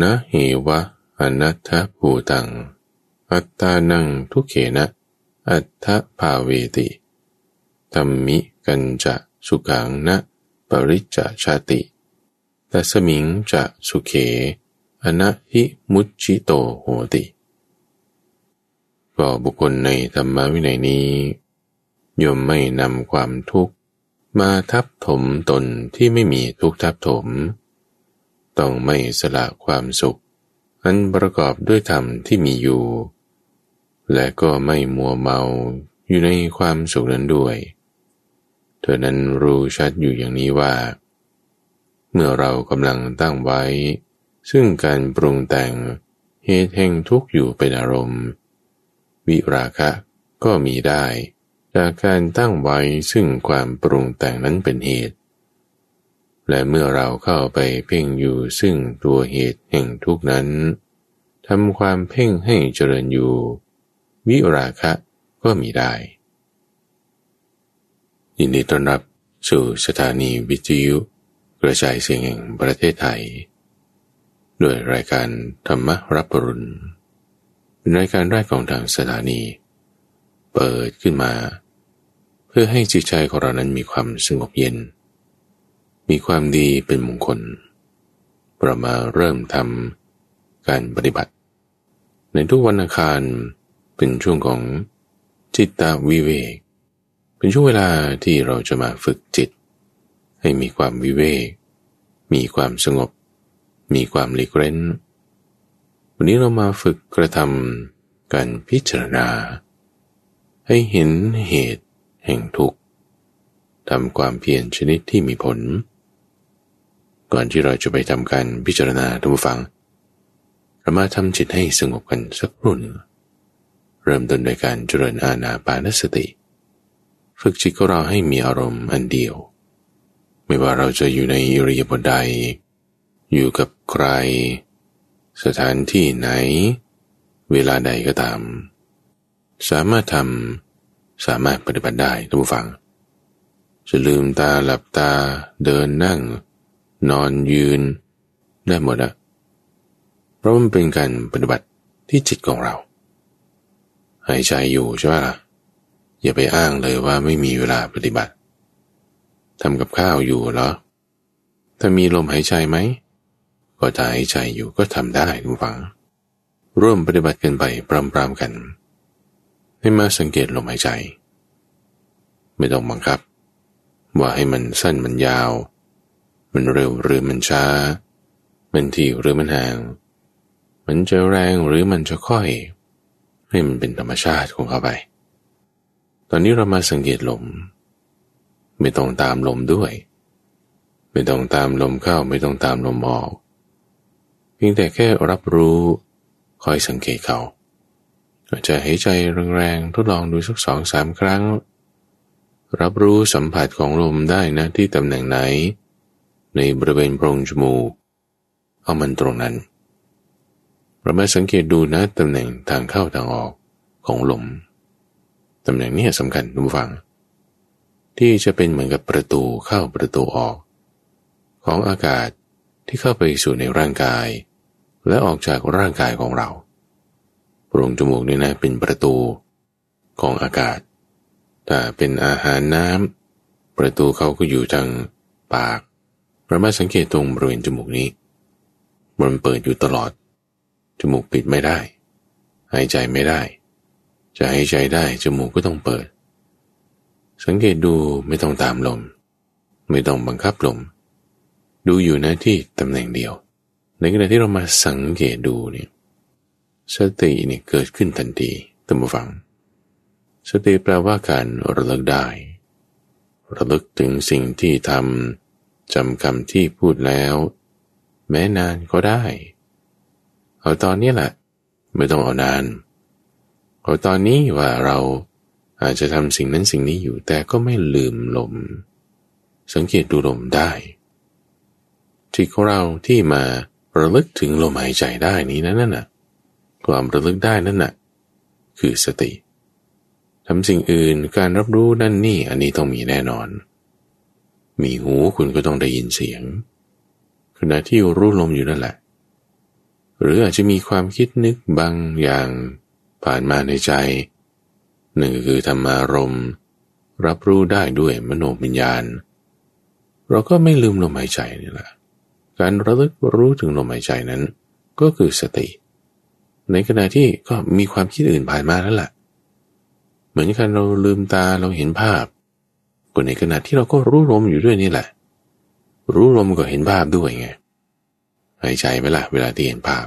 นะเหวะอนัตถภูตัง อัตตานังทุเขนะ อัตถภาเวติธรรมิกันจะสุขังนะ ปริจจชาติแต่สมิงจะสุเข อนะหิมุจิโตโหติก็บุคคลในธรรมวินัยนี้ย่อมไม่นำความทุกข์มาทับถมตนที่ไม่มีทุกทับถม ต้องไม่สละความสุข อันประกอบด้วยธรรมที่มีอยู่ และก็ไม่มัวเมาอยู่ในความสุขนั้นด้วย เธอนั้นรู้ชัดอยู่อย่างนี้ว่า เมื่อเรากำลังตั้งไว้ ซึ่งการปรุงแต่งเหตุแห่งทุกข์อยู่เป็นอารมณ์ วิราคะก็มีได้ จากการตั้งไว้ซึ่งความปรุงแต่งนั้นเป็นเหตุ และเมื่อเราเข้าไปเพ่งอยู่ซึ่งตัวเหตุแห่งทุกนั้นทำความเพ่งให้เจริญอยู่ วิราคะก็มีได้ ยินดีต้อนรับสู่สถานีวิทยุ กระจายเสียงแห่งประเทศไทย ด้วยรายการธรรมรับปรุณเป็นรายการแรกของทางสถานี เปิดขึ้นมา เพื่อให้จิตใจของเรานั้นมีความสงบเย็น มีความดีเป็นมงคลเรามาเริ่มทำการปฏิบัติ ในทุกวันอังคารเป็นช่วงของจิตตวิเวก เป็นช่วงเวลาที่เราจะมาฝึกจิต ให้มีความวิเวก มีความสงบ มีความหลีกเร้น วันนี้เรามาฝึกกระทำการพิจารณา ให้เห็นเหตุแห่งทุกข์ทำความเพียรชนิดที่มีผล ก่อนที่เราจะไปทำการพิจารณาทุกฝัง เรามาทำจิตให้สงบกันสักรุ่น เริ่มต้นโดยการเจริญอาณาปานสติ ฝึกจิตของเราให้มีอารมณ์อันเดียว ไม่ว่าเราจะอยู่ในอิริยาบถใด อยู่กับใคร สถานที่ไหน เวลาใดก็ตาม สามารถทำสามารถปฏิบัติได้ท่านผู้ฟังจะลืมตาหลับตาเดินนั่ง นอนยืน ได้หมดอะเพราะมันเป็นการปฏิบัติที่จิตของเรา หายใจอยู่ใช่ไหมล่ะ อย่าไปอ้างเลยว่าไม่มีเวลาปฏิบัติทำกับข้าวอยู่เหรอ ถ้ามีลมหายใจไหม ก็จะหายใจอยู่ก็ทำได้ทุกฝัง ร่วมปฏิบัติกันไปพร้อมๆกัน ให้มาสังเกตลมหายใจ ไม่ต้องบังคับ ว่าให้มันสั้นมันยาว มันเร็วหรือมันช้า มันถี่หรือมันห่าง มันจะแรงหรือมันจะค่อย ให้มันเป็นธรรมชาติของเขาไป ตอนนี้เรามาสังเกตลม ไม่ต้องตามลมด้วย ไม่ต้องตามลมเข้าไม่ต้องตามลมออกเพียงแต่แค่รับรู้คอยสังเกตเขาจะหายใจแรงๆทดลองดูสักสองสามครั้ง รับรู้สัมผัสของลมได้นะที่ตำแหน่งไหน ในบริเวณโพรงจมูก เอามันตรงนั้น เรามาสังเกตดูนะตำแหน่งทางเข้าทางออกของลม ตำแหน่งนี้สำคัญทุกฝัง ที่จะเป็นเหมือนกับประตูเข้าประตูออก ของอากาศที่เข้าไปสู่ในร่างกาย และออกจากร่างกายของเราโพรงจมูกนี่นะเป็นประตูของอากาศถ้าเป็นอาหารน้ำประตูเขาก็อยู่ทางปาก เรามาสังเกตตรงบริเวณจมูกนี้ มันเปิดอยู่ตลอด จมูกปิดไม่ได้ หายใจไม่ได้ จะหายใจได้จมูกก็ต้องเปิด สังเกตดูไม่ต้องตามลม ไม่ต้องบังคับลม ดูอยู่นะที่ตำแหน่งเดียว ในขณะที่เรามาสังเกตดูเนี่ยสติเนี่ยเกิดขึ้นทันทีตั้งฟัง สติแปลว่าการระลึกได้ ระลึกถึงสิ่งที่ทำ จำคำที่พูดแล้ว แม้นานก็ได้ เอาตอนนี้แหละ ไม่ต้องเอานาน เอาตอนนี้ว่าเราอาจจะทำสิ่งนั้นสิ่งนี้อยู่แต่ก็ไม่ลืมลม สังเกตดูลมได้ที่ของเราที่มาระลึกถึงลมหายใจได้นี้นั่นน่ะ ความระลึกได้นั่นน่ะ คือสติทำสิ่งอื่นการรับรู้นั่นนี่อันนี้ต้องมีแน่นอน มีหูคุณก็ต้องได้ยินเสียง ขณะที่รู้ลมอยู่นั่นแหละ หรืออาจจะมีความคิดนึกบางอย่างผ่านมาในใจ หนึ่งคือธรรมารมรับรู้ได้ด้วยมโนวิญญาณ เราก็ไม่ลืมลมหายใจนี่แหละ การระลึกรู้ถึงลมหายใจนั้น ก็คือสติ ในขณะที่ก็มีความคิดอื่นผ่านมาแล้วแหละเหมือนกันเราลืมตาเราเห็นภาพ ก็ในขณะที่เราก็รู้ลมอยู่ด้วยนี่แหละ รู้ลมก็เห็นภาพด้วยไงหายใจไหมล่ะเวลาที่เห็นภาพ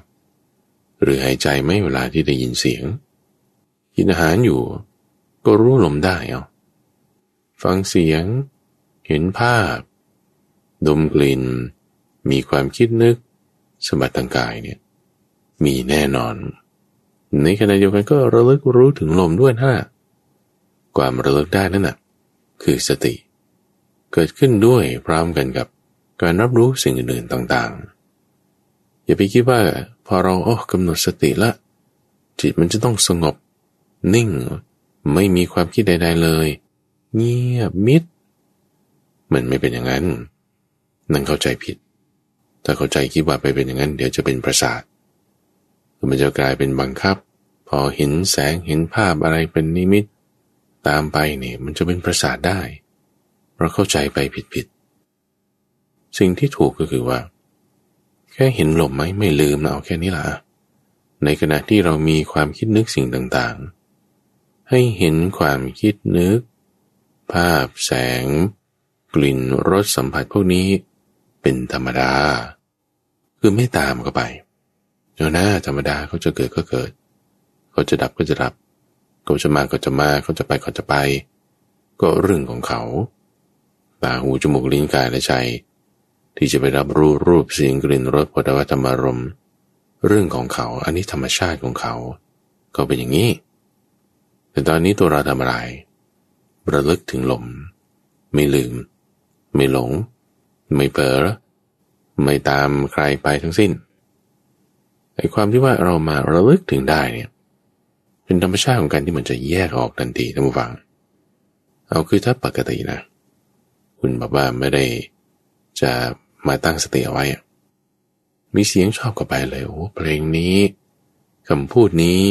หรือหายใจไหมเวลาที่ได้ยินเสียง กินอาหารอยู่ ก็รู้ลมได้เอาฟังเสียง เห็นภาพ ดมกลิ่น มีความคิดนึก สมบัติทางกายเนี่ยมีแน่นอน ในขณะเดียวกันก็ระลึกรู้ถึงลมด้วยนะความระลึกได้นั่นน่ะ คือสติ เกิดขึ้นด้วยพร้อมกันกับการรับรู้สิ่งอื่นๆต่างๆ อย่าไปคิดว่าพอเราโอ้กำหนดสติละ จิตมันจะต้องสงบ นิ่ง ไม่มีความคิดใด ๆเลย เงียบมิด มันไม่เป็นอย่างนั้น นั่นเข้าใจผิด ถ้าเข้าใจคิดว่าไปเป็นอย่างนั้น เดี๋ยวจะเป็นประสาทมันจะกลายเป็นบังคับ พอเห็นแสงเห็นภาพอะไรเป็นนิมิต ตามไปเนี่ยมันจะเป็นประสาทได้ เราเข้าใจไปผิดๆ สิ่งที่ถูกก็คือว่า แค่เห็นลมไหมไม่ลืมนะเอาแค่นี้ละในขณะที่เรามีความคิดนึกสิ่งต่างๆ ให้เห็นความคิดนึก ภาพแสง กลิ่นรสสัมผัสพวกนี้ เป็นธรรมดา คือไม่ตามเข้าไปเดี๋ยวนะธรรมดาเขาจะเกิดก็เกิด เขาจะดับก็จะดับ เขาจะมาก็จะมาเขาจะไปก็จะไป ก็เรื่องของเขาตาหูจมูกลิ้นกายและใจที่จะไปรับรู้รูปเสียงกลิ่นรสผลิภัณฑ์ธรรมารมเรื่องของเขาอันนี้ธรรมชาติของเขา ก็เป็นอย่างนี้ แต่ตอนนี้ตัวเราทำอะไรระลึกถึงลม ไม่ลืม ไม่หลง ไม่เผลอไม่ตามใครไปทั้งสิ้นไอ้ความที่ว่าเรามาระลึกถึงได้เนี่ย เป็นธรรมชาติของการที่มันจะแยกออกทันทีท่านผู้ฟัง เอาคือถ้าปกตินะ คุณบอกว่าไม่ได้จะมาตั้งสติเอาไว้ มีเสียงชอบก็ไปเลยโอ้เพลงนี้คำพูดนี้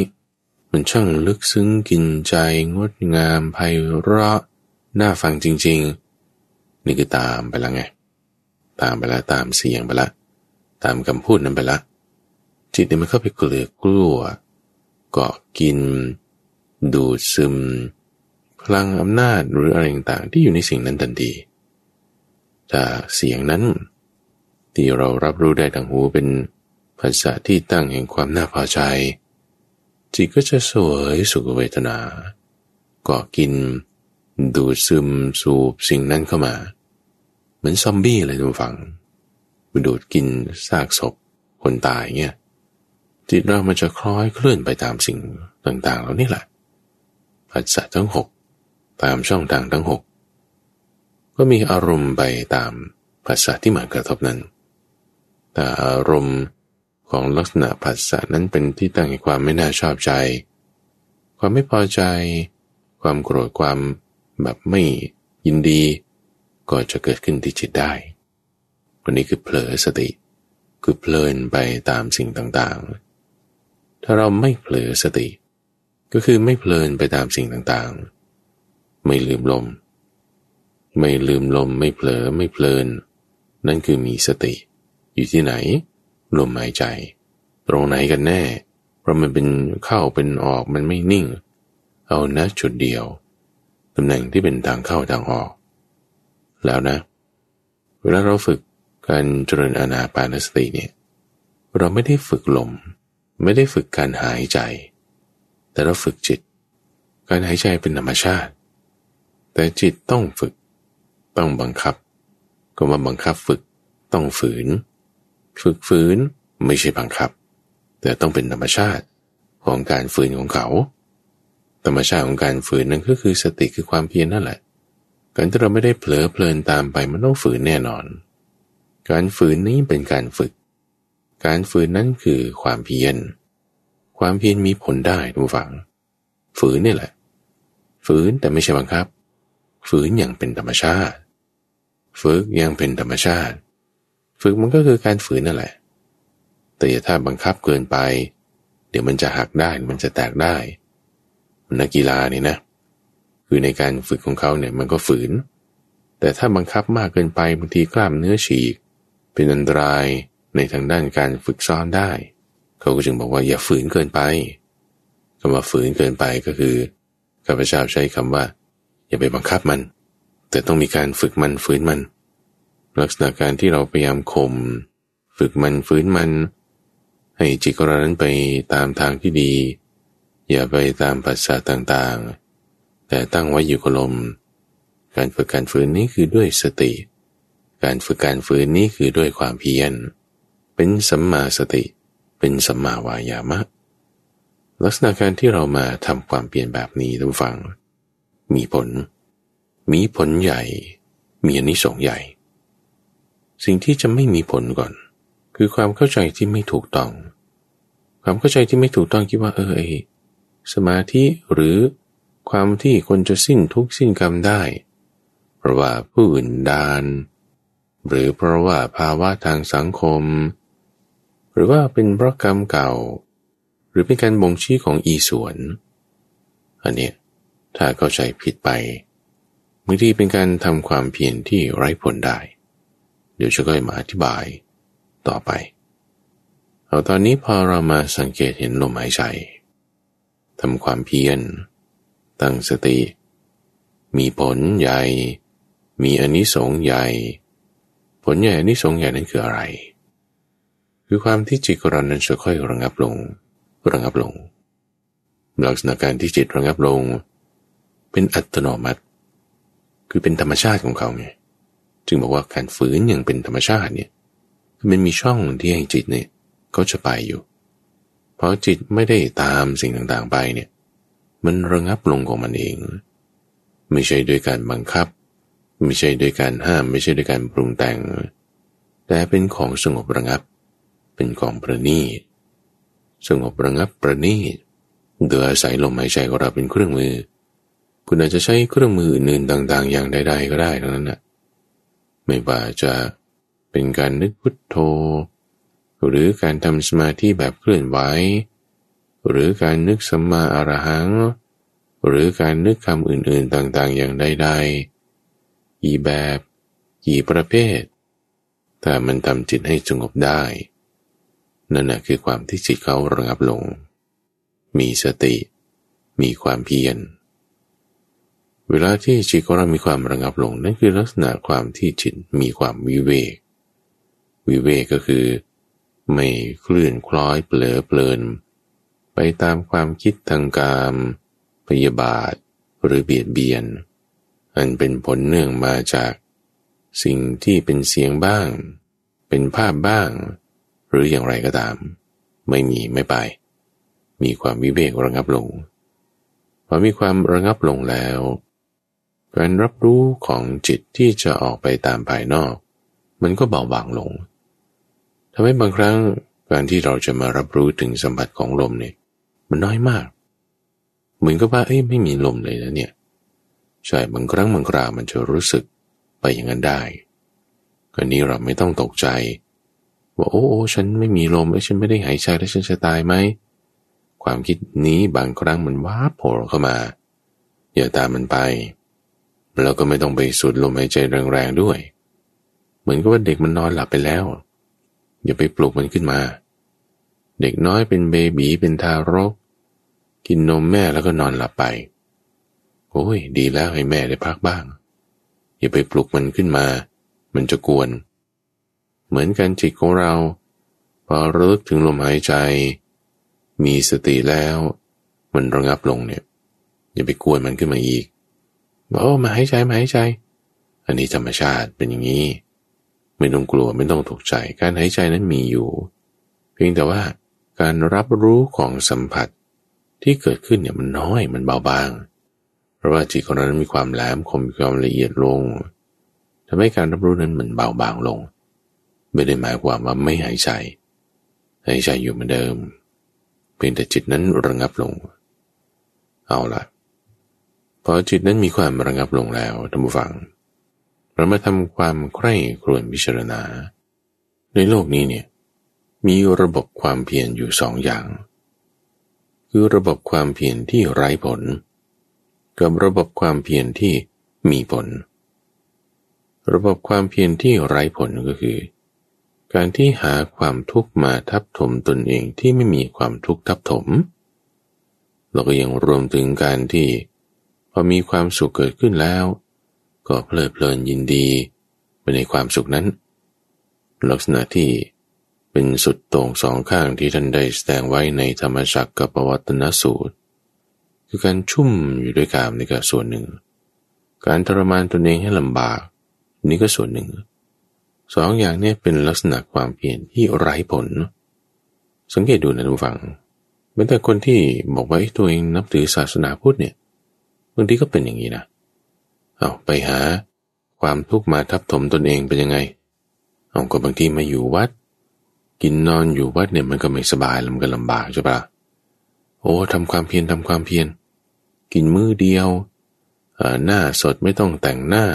มันช่างลึกซึ้งกินใจงดงามไพเราะน่าฟังจริง ๆ นี่คือตามไปแล้วไง ตามไปแล้วตามเสียงไปละ ตามคำพูดนั้นไปละ จิตเนี่ยมันเข้าไปเกลือกลัว เกาะกิน ดูดซึม พลังอำนาจหรืออะไรต่างๆที่อยู่ในสิ่งนั้นทันทีถ้าเสียงนั้น ที่เรารับรู้ได้ทางหูเป็นภาษาที่ตั้งแห่งความน่าพอใจ จิตก็จะสวยสุขเวทนาก็กิน ดูดซึมสูบสิ่งนั้นเข้ามา เหมือนซอมบี้เลยทุกฝังไปดูดกินซากศพคนตายเงี้ย จิตเรามันจะคล้อยเคลื่อนไปตามสิ่งต่างๆเหล่านี้แหละผัสสะทั้งหกตามช่องทางทั้งหกก็มีอารมณ์ไปตามภาษาที่มากระทบนั้น แต่อารมณ์ของลักษณะผัสสะนั้นเป็นที่ตั้งแห่งความไม่น่าชอบใจ ความไม่พอใจ ความโกรธความแบบไม่ยินดี ก็จะเกิดขึ้นที่จิตได้วันนี้คือเผลอสติ คือเพลินไปตามสิ่งต่างๆ ถ้าเราไม่เผลอสติ ก็คือไม่เพลินไปตามสิ่งต่างๆ ไม่ลืมลม ไม่ลืมลมไม่เผลอไม่เพลิน นั่นคือมีสติ อยู่ที่ไหน ลมหายใจ ตรงไหนกันแน่ เพราะมันเป็นเข้าเป็นออกมันไม่นิ่ง เอานะจุดเดียวตำแหน่งที่เป็นทางเข้าทางออก แล้วนะ เวลาเราฝึกการเจริญอานาปานสติเนี่ย เราไม่ได้ฝึกลม ไม่ได้ฝึกการหายใจ แต่เราฝึกจิต การหายใจเป็นธรรมชาติ แต่จิตต้องฝึก ต้องบังคับ ก็มาบังคับฝึกต้องฝืน ฝึกฝืนไม่ใช่บังคับ แต่ต้องเป็นธรรมชาติของการฝืนของเขา ธรรมชาติของการฝืนนั้นก็คือสติคือความเพียรนั่นแหละ การที่เราไม่ได้เผลอเพลินตามไปมันต้องฝืนแน่นอน การฝืนนี้เป็นการฝึก การฝืนนั้นคือความเพียร ความเพียรมีผลได้ทุกฝัง ฝืนนี่แหละ ฝืนแต่ไม่ใช่บังคับ ฝืนอย่างเป็นธรรมชาติ ฝึกอย่างเป็นธรรมชาติ ฝึกมันก็คือการฝืนนั่นแหละ แต่อย่าถ้าบังคับเกินไป เดี๋ยวมันจะหักได้มันจะแตกได้ นักกีฬานี่นะ คือในการฝึกของเขาเนี่ยมันก็ฝืน แต่ถ้าบังคับมากเกินไปบางทีกล้ามเนื้อฉีก เป็นอันตราย ในทางด้านการฝึกซ้อนได้ เขาก็จึงบอกว่าอย่าฝืนเกินไปคำว่าฝืนเกินไปก็คือข้าพเจ้าใช้คำว่า อย่าไปบังคับมัน แต่ต้องมีการฝึกมันฝืนมัน ลักษณะการที่เราพยายามข่มฝึกมันฝืนมัน ให้จิตของเรานั้นไปตามทางที่ดี อย่าไปตามปัสสาต่างๆ แต่ตั้งไว้อยู่กับลม การฝึกการฝืนนี้คือด้วยสติ การฝึกการฝืนนี้คือด้วยความเพียร เป็นสัมมาสติ เป็นสัมมาวายามะ ลักษณะการที่เรามาทำความเปลี่ยนแบบนี้ทุกฝัง มีผล มีผลใหญ่ มีอนิสงส์ใหญ่ สิ่งที่จะไม่มีผลก่อน คือความเข้าใจที่ไม่ถูกต้อง ความเข้าใจที่ไม่ถูกต้องคิดว่าเออสมาธิหรือความที่คนจะสิ้นทุกสิ้นกรรมได้ เพราะว่าผู้อื่นดาน หรือเพราะว่าภาวะทางสังคม หรือว่าเป็นเพราะกรรมเก่า หรือเป็นการบ่งชี้ของอีสวน อันนี้ถ้าเข้าใจผิดไปบางทีเป็นการทำความเพียรที่ไร้ผลได้ เดี๋ยวจะก็มาอธิบายต่อไป เอาตอนนี้พอเรามาสังเกตเห็นลมหายใจทำความเพียร ตั้งสติ มีผลใหญ่ มีอนิสงส์ใหญ่ ผลใหญ่อนิสงส์ใหญ่นั้นคืออะไร คือความที่จิตเรานั้นจะค่อยระงับลง ระงับลง ลักษณะการที่จิตระงับลง เป็นอัตโนมัติ คือเป็นธรรมชาติของเขาไงจึงบอกว่าการฝืนอย่างเป็นธรรมชาติเนี่ยมันมีช่องที่ให้จิตเนี่ยก็จะไปอยู่ เพราะจิตไม่ได้ตามสิ่งต่างๆไปเนี่ย มันระงับลงของมันเอง ไม่ใช่โดยการบังคับ ไม่ใช่โดยการห้าม ไม่ใช่โดยการปรุงแต่ง แต่เป็นของสงบระงับ เป็นของประณีตสงบระงับประณีตโดยอาศัยลมหายใจของเราเป็นเครื่องมือ คุณอาจจะใช้เครื่องมืออื่นต่างๆ อย่างใด ๆ ก็ได้ทั้งนั้นนะไม่ว่าจะเป็นการนึกพุทโธ หรือการทำสมาธิแบบเคลื่อนไหวหรือการนึกสัมมาอรหัง หรือการนึกคำอื่นๆต่างๆ อย่างใดๆกี่แบบกี่ประเภทแต่มันทำจิตให้สงบได้ นั่นแหะคือความที่จิตเขาระงับลง มีสติ มีความเพียร เวลาที่จิตของเรามีความระงับลง นั่นคือลักษณะความที่จิตมีความวิเวก วิเวกก็คือ ไม่เคลื่อนคล้อยเปลือเปลิน ไปตามความคิดทางกามพยาบาทหรือเบียดเบียน อันเป็นผลเนื่องมาจาก สิ่งที่เป็นเสียงบ้าง เป็นภาพบ้าง หรืออย่างไรก็ตาม ไม่มีไม่ไป มีความวิเวกระงับลงพอมีความระงับลงแล้ว การรับรู้ของจิตที่จะออกไปตามภายนอก มันก็เบาบางลงทำให้บางครั้งการที่เราจะมารับรู้ถึงสัมผัสของลมเนี่ยมันน้อยมาก เหมือนกับว่าเอ้ยไม่มีลมเลยนะเนี่ยใช่บางครั้งบางคราวมันจะรู้สึกไปอย่างนั้นได้กรณีเราไม่ต้องตกใจ ว่าโอ้โอ้ฉันไม่มีลมไอ้ฉันไม่ได้หายใจแล้วฉันจะตายไหม ความคิดนี้บางครั้งมันว้าโผล่เข้ามา อย่าตามมันไป แล้วก็ไม่ต้องไปสูดลมหายใจแรงๆด้วย เหมือนกับว่าเด็กมันนอนหลับไปแล้ว อย่าไปปลุกมันขึ้นมา เด็กน้อยเป็นเบบีเป็นทารก กินนมแม่แล้วก็นอนหลับไปโอ้ยดีแล้วให้แม่ได้พักบ้าง อย่าไปปลุกมันขึ้นมา มันจะกวน เหมือนกันจิตของเรา พอรึกถึงลมหายใจ มีสติแล้ว มันระงับลงเนี่ย อย่าไปกวนมันขึ้นมาอีกบอกโอ้มาหายใจมาหายใจ อันนี้ธรรมชาติเป็นอย่างนี้ ไม่ต้องกลัวไม่ต้องตกใจการหายใจนั้นมีอยู่ เพียงแต่ว่าการรับรู้ของสัมผัสที่เกิดขึ้นเนี่ยมันน้อยมันเบาบาง เพราะว่าจิตของเรานั้นมีความแหลมคมมีความละเอียดลงทำให้การรับรู้นั้นมันเบาบางลง ไม่ได้หมายความว่าไม่หายใจ หายใจอยู่เหมือนเดิม เพียงแต่จิตนั้นระงับลง เอาละพอจิตนั้นมีความระงับลงแล้วท่านผู้ฟัง เรามาทำความใคร่ครวญพิจารณา ในโลกนี้เนี่ยมีระบบความเพียรอยู่สองอย่าง คือระบบความเพียรที่ไร้ผล กับระบบความเพียรที่มีผล ระบบความเพียรที่ไร้ผลก็คือ การที่หาความทุกข์มาทับถมตนเองที่ไม่มีความทุกข์ทับถม เราก็ยังรวมถึงการที่ พอมีความสุขเกิดขึ้นแล้ว ก็เพลิดเพลินยินดีไปในความสุขนั้น ลักษณะที่เป็นสุดตรงสองข้างที่ท่านได้แสดงไว้ในธรรมจักรกับปวัตนสูตร คือการชุ่มอยู่ด้วยกามนี่ก็ส่วนหนึ่ง การทรมานตนเองให้ลำบาก นี่ก็ส่วนหนึ่ง สองอย่างนี้เป็นลักษณะความเพียรที่ไร้ผล สังเกตดูนะทุกฝังแม้แต่คนที่บอกว่าตัวเองนับถือศาสนาพุทธเนี่ยบางทีก็เป็นอย่างนี้นะเอาไปหาความทุกข์มาทับถมตนเองเป็นยังไงเอาก็บางทีมาอยู่วัด กินนอนอยู่วัดเนี่ยมันก็ไม่สบายมันก็ลำบากใช่ปะโอ้ทำความเพียรทำความเพียรกินมื้อเดียวหน้าสดไม่ต้องแต่งหน้า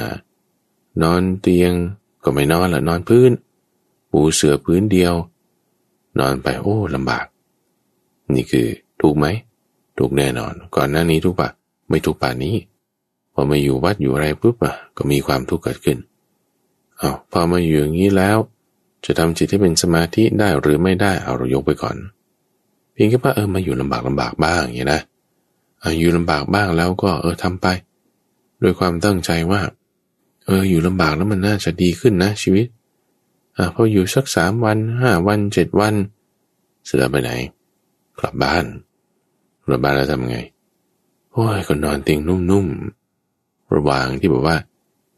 นอนเตียง ก็ไม่นอนละนอนพื้น ปูเสื่อพื้นเดียว นอนไปโอ้ลำบาก นี่คือถูกไหม ถูกแน่นอน ก่อนหน้านี้ทุกปะไม่ถูกป่านนี้ พอมาอยู่วัดอยู่อะไรปุ๊บอะก็มีความทุกข์เกิดขึ้นเอา้าพอมาอยู่อย่างนี้แล้ว จะทำจิตให้เป็นสมาธิได้หรือไม่ได้เอาเรายกไปก่อน เพียงแค่ว่าเออมาอยู่ลำบากลำบากบ้างอย่างนี้นะอาอยู่ลำบากบ้างแล้วก็เออทำไปด้วยความตั้งใจว่า เอออยู่ลำบากแล้วมันน่าจะดีขึ้นนะชีวิต อ่าพออยู่สักสามวันห้าวันเจ็ดวัน เสร็จแล้วไปไหน กลับบ้านกลับบ้านแล้วทำไงโอ้ยก็นอนเตียงนุ่มๆระหว่างที่บอกว่า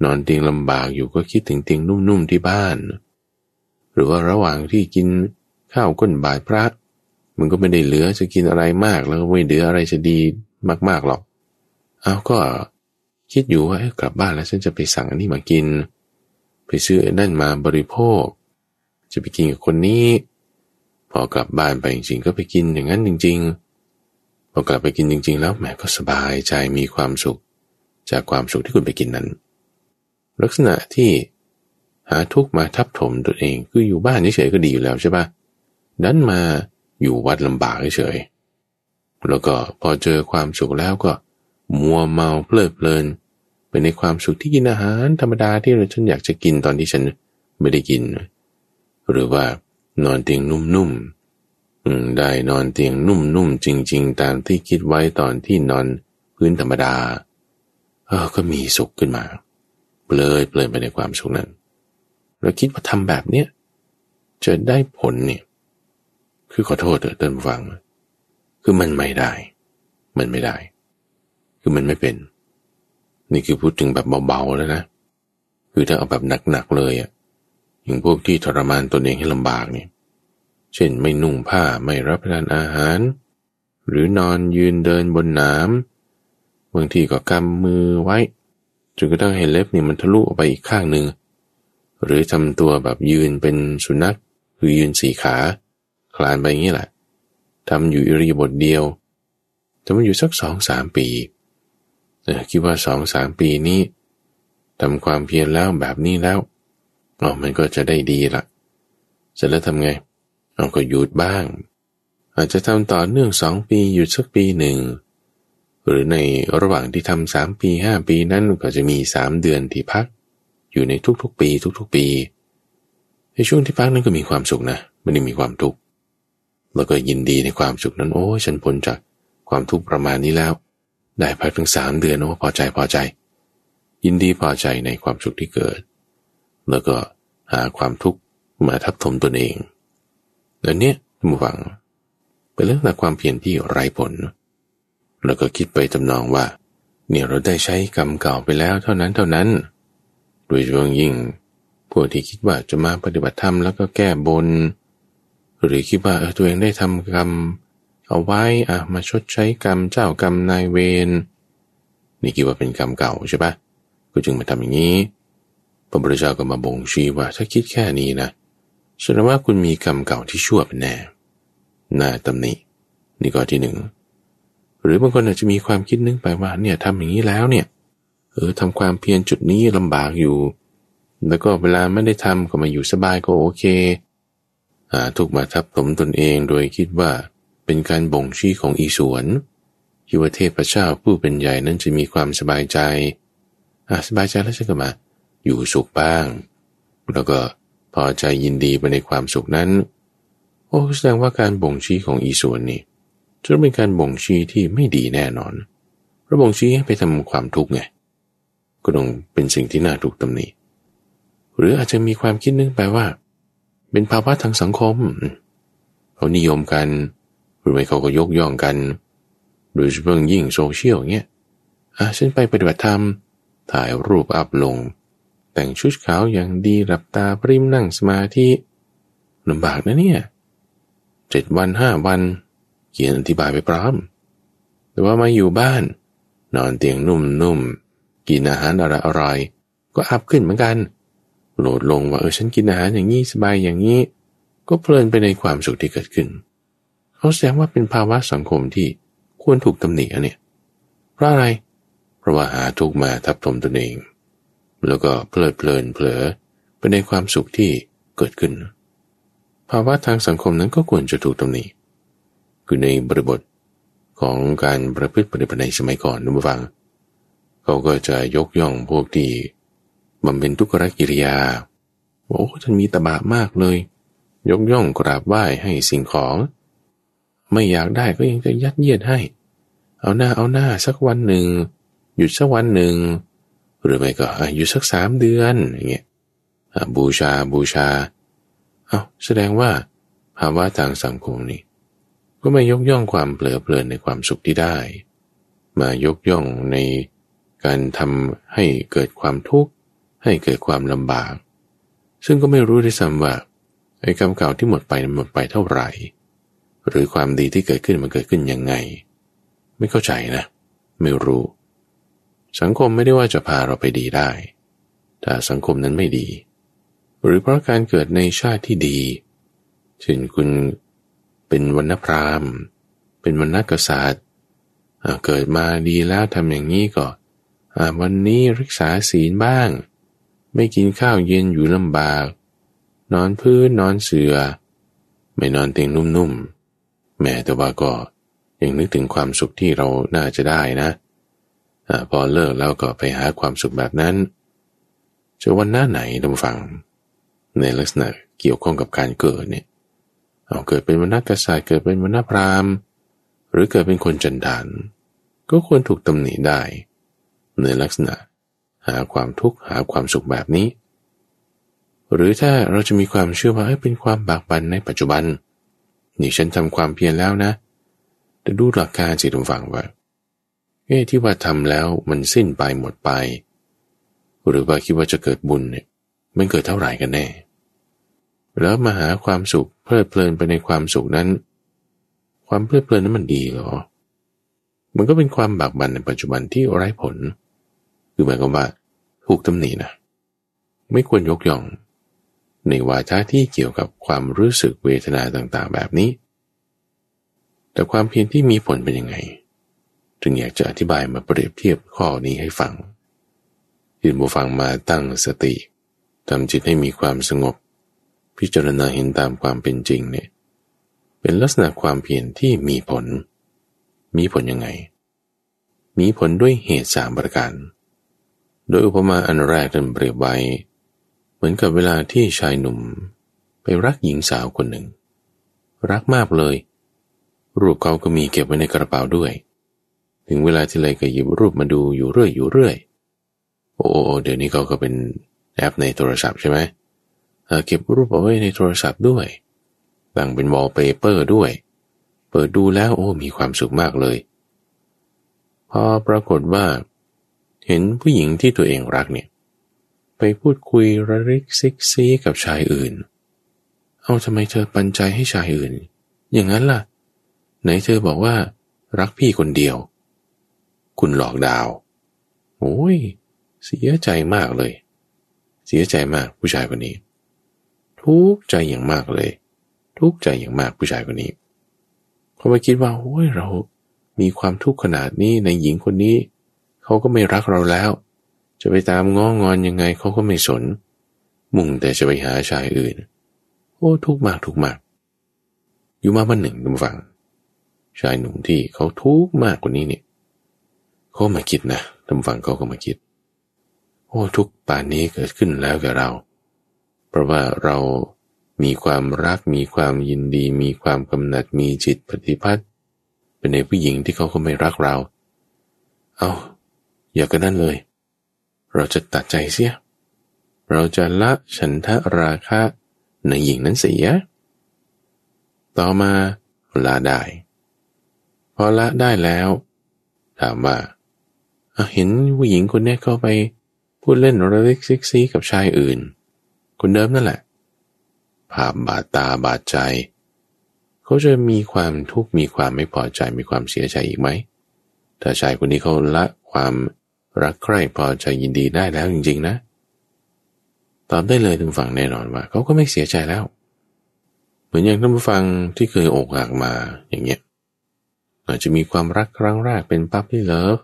นอนเตียงลำบากอยู่ก็คิดถึงเตียงนุ่มๆที่บ้าน หรือว่าระหว่างที่กินข้าวก้นบาทพระมันก็ไม่ได้เหลือจะกินอะไรมากแล้วไม่เหลืออะไรจะดีมากๆหรอก เอาก็ คิดอยู่ว่ากลับบ้านแล้วฉันจะไปสั่งอันนี้มากิน ไปซื้อนั่นมาบริโภค จะไปกินกับคนนี้ พอกลับบ้านไปจริงๆก็ไปกินอย่างนั้นจริง ๆ พอกลับไปกินจริง ๆ แล้วแหมก็สบายใจมีความสุข จากความสุขที่คุณไปกินนั้น ลักษณะที่หาทุกมาทับถมตัวเองคืออยู่บ้านเฉยๆก็ดีอยู่แล้วใช่ปะดันมาอยู่วัดลำบากเฉยๆแล้วก็พอเจอความสุขแล้วก็มัวเมาเพลิดเพลิน ไปในความสุขที่กินอาหารธรรมดาที่เราฉันอยากจะกินตอนที่ฉันไม่ได้กิน หรือว่านอนเตียงนุ่มๆได้นอนเตียงนุ่มๆจริง ๆ ตามที่คิดไว้ตอนที่นอนพื้นธรรมดาเออก็มีสุขขึ้นมาเปลยเปลยไปในความสุขนั้น เราคิดว่าทำแบบเนี้ยจะได้ผลเนี่ย คือขอโทษเถอะท่านฟัง คือมันไม่ได้ มันไม่ได้ คือมันไม่เป็น นี่คือพูดถึงแบบเบาๆแล้วนะ คือถ้าเอาแบบหนักๆเลยอะ่ะอย่างพวกที่ทรมานตนเองให้ลำบากเนี่ย เช่นไม่นุ่งผ้าไม่รับประทานอาหาร หรือนอนยืนเดินบนน้ำบางทีก็กำมือไว้จนกระทั่งเห็นเล็บเนี่ยมันทะลุออกไปอีกข้างหนึ่งหรือทำตัวแบบยืนเป็นสุนัขคือยืนสี่ขา คลานไปอย่างนี้แหละทำอยู่อิริยาบถเดียวทำมาอยู่สักสองสามปี คิดว่าสองสามปีนี้ทำความเพียรแล้วแบบนี้แล้วอ๋อมันก็จะได้ดีละเสร็จแล้วทำไงเราก็หยุดบ้าง อาจจะทำต่อเนื่องสองปีหยุดสักปีหนึ่ง หรือในระหว่างที่ทำสามปีห้าปีนั้นก็จะมีสามเดือนที่พัก อยู่ในทุกๆปี ทุกๆปี ในช่วงที่พักนั้นก็มีความสุขนะไม่ได้มีความทุกข์แล้วก็ยินดีในความสุขนั้นโอ้ฉันพ้นจากความทุกข์ประมาณนี้แล้ว ได้พักถึงสามเดือนโอ้พอใจพอใจ ยินดีพอใจในความสุขที่เกิด แล้วก็หาความทุกข์มาทับถมตนเองอันนี้มูฟัง เป็นเรื่องของความเพียรที่ไร้ผล แล้วก็คิดไปจำนองว่า เนี่ยเราได้ใช้กรรมเก่าไปแล้วเท่านั้นเท่านั้น โดยเฉพาะยิ่งพวกที่คิดว่าจะมาปฏิบัติธรรมแล้วก็แก้บน หรือคิดว่าเออตัวเองได้ทำกรรม เอาไว้อะมาชดใช้กรรมเจ้ากรรมนายเวรนี่คิดว่าเป็นกรรมเก่าใช่ปะก็จึงมาทำอย่างนี้ พระพุทธเจ้าก็มาบ่งชี้ว่าถ้าคิดแค่นี้นะแสดงว่าคุณมีกรรมเก่าที่ชั่วเป็นแน่น่าตำหนินี่ก็ที่หนึ่งหรือบางคนอาจจะมีความคิดนึกไปว่าเนี่ยทำอย่างนี้แล้วเนี่ยเออทำความเพียรจุดนี้ลำบากอยู่ แล้วก็เวลาไม่ได้ทำก็มาอยู่สบายก็โอเคหาทุกมาทับถมตนเองโดยคิดว่า เป็นการบ่งชี้ของอีสวนคิดว่าเทพเจ้าผู้เป็นใหญ่นั้นจะมีความสบายใจอ่าสบายใจแล้วฉันก็มา อยู่สุขบ้าง แล้วก็พอใจยินดีไปในความสุขนั้น โอ้แสดงว่าการบ่งชี้ของอีสวนนี่จะเป็นการบ่งชี้ที่ไม่ดีแน่นอนเพราะบ่งชี้ให้ไปทำความทุกข์ไงก็ต้องเป็นสิ่งที่น่าถูกตำหนิหรืออาจจะมีความคิดนึงไปว่า เป็นภาวะทางสังคมเขานิยมกัน หรือไม่เขาก็ยกย่องกัน โดยเฉพาะยิ่งโซเชียลเงี้ยอะฉันไปปฏิบัติธรรม ถ่ายรูปอัพลง แต่งชุดขาวอย่างดีหลับตาปริมนั่งสมาธิลำบากนะเนี่ยเจ็ดวันห้าวัน เขียนอธิบายไปพร้อม แต่ว่ามาอยู่บ้าน นอนเตียงนุ่มๆ กินอาหารอร่อยๆก็อัพขึ้นเหมือนกัน โหลดลงว่าเออฉันกินอาหารอย่างนี้สบายอย่างนี้ ก็เพลินไปในความสุขที่เกิดขึ้น เขาแสดงว่าเป็นภาวะสังคมที่ควรถูกตำหนิเนี่ย เพราะอะไร เพราะว่าหาทุกมาทับถมตนเอง แล้วก็เพลิดเพลินเผลอไปในความสุขที่เกิดขึ้น ภาวะทางสังคมนั้นก็ควรจะถูกตำหนิ คือในบริบทของการประพฤติปฏิบัติในสมัยก่อนนุบฟัง เขาก็จะยกย่องพวกที่บำเพ็ญทุกขกิริยาโอ้ท่านมีตบะมากเลย ยกย่องกราบไหว้ให้สิ่งของ ไม่อยากได้ก็ยังจะยัดเยียดให้ เอาหน้าเอาหน้าสักวันหนึ่ง หยุดสักวันหนึ่ง หรือไม่ก็หยุดสักสามเดือนอย่างเงี้ยบูชาบูชา เอาแสดงว่าภาวะทางสังคมนี่ก็ไม่ยกย่องความเปลือเพลินในความสุขที่ได้ มายกย่องในการทำให้เกิดความทุกข์ให้เกิดความลำบาก ซึ่งก็ไม่รู้ด้วยซ้ำว่าไอ้กรรมเก่าที่หมดไปหมดไปเท่าไหร่ หรือความดีที่เกิดขึ้นมันเกิดขึ้นยังไง ไม่เข้าใจนะ ไม่รู้ สังคมไม่ได้ว่าจะพาเราไปดีได้แต่สังคมนั้นไม่ดี หรือเพราะการเกิดในชาติที่ดีเช่นคุณเป็นวรรณพราหมณ์เป็นวรรณกษัตริย์เกิดมาดีแล้วทำอย่างนี้ก็วันนี้รักษาศีลบ้าง ไม่กินข้าวเย็นอยู่ลำบาก นอนพื้นนอนเสือ ไม่นอนเตียงนุ่มๆ แม่แต่ว่าก็ยังนึกถึงความสุขที่เราน่าจะได้นะอพอเลิกแล้วก็ไปหาความสุขแบบนั้นจะวันหน้าไหนดำฟัง ในลักษณะเกี่ยวข้องกับการเกิดเนี่ยเอาเกิดเป็นวรรณกษัตริย์เกิดเป็นวรรณพราหมณ์ หรือเกิดเป็นคนจันดานก็ควรถูกตำหนิได้ ในลักษณะหาความทุกข์หาความสุขแบบนี้ หรือถ้าเราจะมีความเชื่อว่าเป็นความบากบั่นในปัจจุบัน นี่ฉันทำความเพียรแล้วนะ แต่ดูหลักการจิตฝังว่าเอ๊ที่ว่าทำแล้วมันสิ้นไปหมดไป หรือว่าคิดว่าจะเกิดบุญเนี่ยมันเกิดเท่าไหร่กันแน่ แล้วมาหาความสุขเพลิดเพลินไปในความสุขนั้น ความเพลิดเพลินนั้นมันดีหรอ มันก็เป็นความบากบั่นในปัจจุบันที่ไร้ผล คือหมายความว่าถูกตำหนินะ ไม่ควรยกย่อง ในวาทะที่เกี่ยวกับความรู้สึกเวทนาต่างๆ แบบนี้ แต่ความเพียรที่มีผลเป็นยังไง จึงอยากจะอธิบายมาเปรียบเทียบข้อนี้ให้ฟังยินบูฟังมาตั้งสติทำจิตให้มีความสงบ พิจารณาเห็นตามความเป็นจริงเนี่ยเป็นลักษณะความเพียรที่มีผล มีผลยังไง มีผลด้วยเหตุสามประการ โดยอุปมาอันแรกนั้นเปรียบไว้ เหมือนกับเวลาที่ชายหนุ่ม ไปรักหญิงสาวคนหนึ่ง รักมากเลย รูปเขาก็มีเก็บไว้ในกระเป๋าด้วย ถึงเวลาที่ไรก็หยิบรูปมาดูอยู่เรื่อยอยู่เรื่อยโอ้เดี๋ยวนี้เขาก็เป็นแอปในโทรศัพท์ใช่ไหมเก็บรูปเอาไว้ในโทรศัพท์ด้วยตั้งเป็นวอลเปเปอร์ด้วย เปิดดูแล้วโอ้มีความสุขมากเลย พอปรากฏว่า เห็นผู้หญิงที่ตัวเองรักเนี่ย ไปพูดคุยระริกซิกซี้กับชายอื่น เอาทำไมเธอปันใจให้ชายอื่น อย่างนั้นล่ะ ไหนเธอบอกว่า รักพี่คนเดียว คุณหลอกดาว โอ้ย เสียใจมากเลย เสียใจมากผู้ชายคนนี้ ทุกใจอย่างมากเลย ทุกใจอย่างมากผู้ชายคนนี้เขาไปคิดว่าโอ้ยเรามีความทุกข์ขนาดนี้ในหญิงคนนี้ เขาก็ไม่รักเราแล้ว จะไปตามง้องอนยังไงเขาก็ไม่สน มุ่งแต่จะไปหาชายอื่น โอ้ทุกมากทุกมาก อยู่มาวันหนึ่งดูฟัง ชายหนุ่มที่เขาทุกมากกว่านี้เนี่ยเขามาคิดนะดูฟังเขาก็มาคิด โอ้ทุกป่านนี้เกิดขึ้นแล้วกับเรา เพราะว่าเรามีความรักมีความยินดี มีความกำหนัดมีจิตปฏิพัทธ์เป็นในผู้หญิงที่เขาก็ไม่รักเรา เอาอย่ากันนั่นเลย เราจะตัดใจเสีย เราจะละฉันทะราคะในหญิงนั้นเสีย ต่อมาละได้ พอละได้แล้ว ถามว่าเห็นผู้หญิงคนนี้เข้าไปพูดเล่นระลิกซิกซีกับชายอื่น คนเดิมนั่นแหละ ภาพบาดตาบาดใจ เขาจะมีความทุกข์มีความไม่พอใจมีความเสียใจอีกไหมถ้าชายคนนี้เขาละความ รักใคร่พอใจยินดีได้แล้วจริง ๆ นะ ตอบได้เลยทุกฝั่งแน่นอนว่า เขาก็ไม่เสียใจแล้ว เหมือนอย่างท่านผู้ฟังที่เคยอกหักมาอย่างเงี้ยอาจจะมีความรักครั้งแรกเป็นปั๊บที่เลิฟ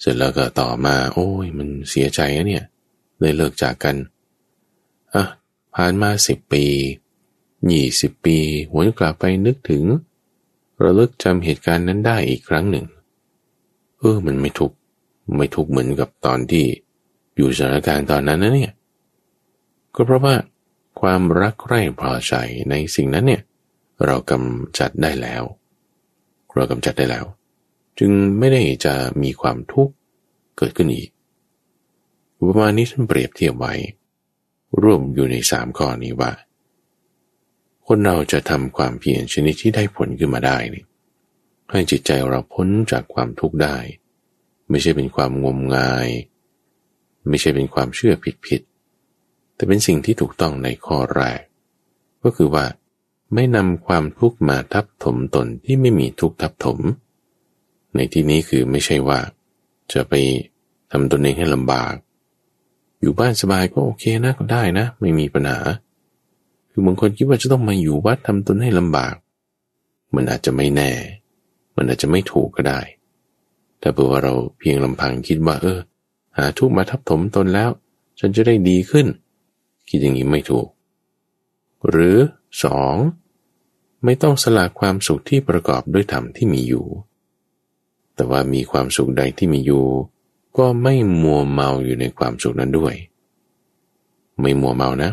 เสร็จแล้วก็ต่อมา โอ้ย มันเสียใจนะเนี่ยเลยเลิกจากกันอะผ่านมาสิบปียี่สิบปีหวนกลับไปนึกถึง ระลึกจำเหตุการณ์นั้นได้อีกครั้งหนึ่ง เออ มันไม่ทุก ไม่ทุกเหมือนกับตอนที่อยู่สถานการณ์ตอนนั้นนะเนี่ยก็เพราะว่าความรักใคร่พอใจในสิ่งนั้นเนี่ยเรากำจัดได้แล้ว เรากำจัดได้แล้ว จึงไม่ได้จะมีความทุกข์เกิดขึ้นอีกอุปมานี้ท่านเปรียบเทียบไว้ ร่วมอยู่ในสามข้อนี้ว่า คนเราจะทำความเพียรชนิดที่ได้ผลขึ้นมาได้นี่ให้จิตใจเราพ้นจากความทุกข์ได้ ไม่ใช่เป็นความงมงาย ไม่ใช่เป็นความเชื่อผิดผิดแต่เป็นสิ่งที่ถูกต้องในข้อแรก ก็คือว่า ไม่นำความทุกข์มาทับถมตนที่ไม่มีทุกข์ทับถม ในที่นี้คือไม่ใช่ว่า จะไปทำตนเองให้ลำบาก อยู่บ้านสบายก็โอเคนะก็ได้นะ ไม่มีปัญหา คือบางคนคิดว่าจะต้องมาอยู่วัดทำตนให้ลำบาก มันอาจจะไม่แน่ มันอาจจะไม่ถูกก็ได้ แต่เผื่อว่าเราเพียงลำพังคิดว่า เออ หาทุกมาทับถมตนแล้ว ฉันจะได้ดีขึ้น คิดอย่างนี้ไม่ถูก หรือสองไม่ต้องสละความสุขที่ประกอบด้วยธรรมที่มีอยู่ แต่ว่ามีความสุขใดที่มีอยู่ ก็ไม่มัวเมาอยู่ในความสุขนั้นด้วย ไม่มัวเมานะ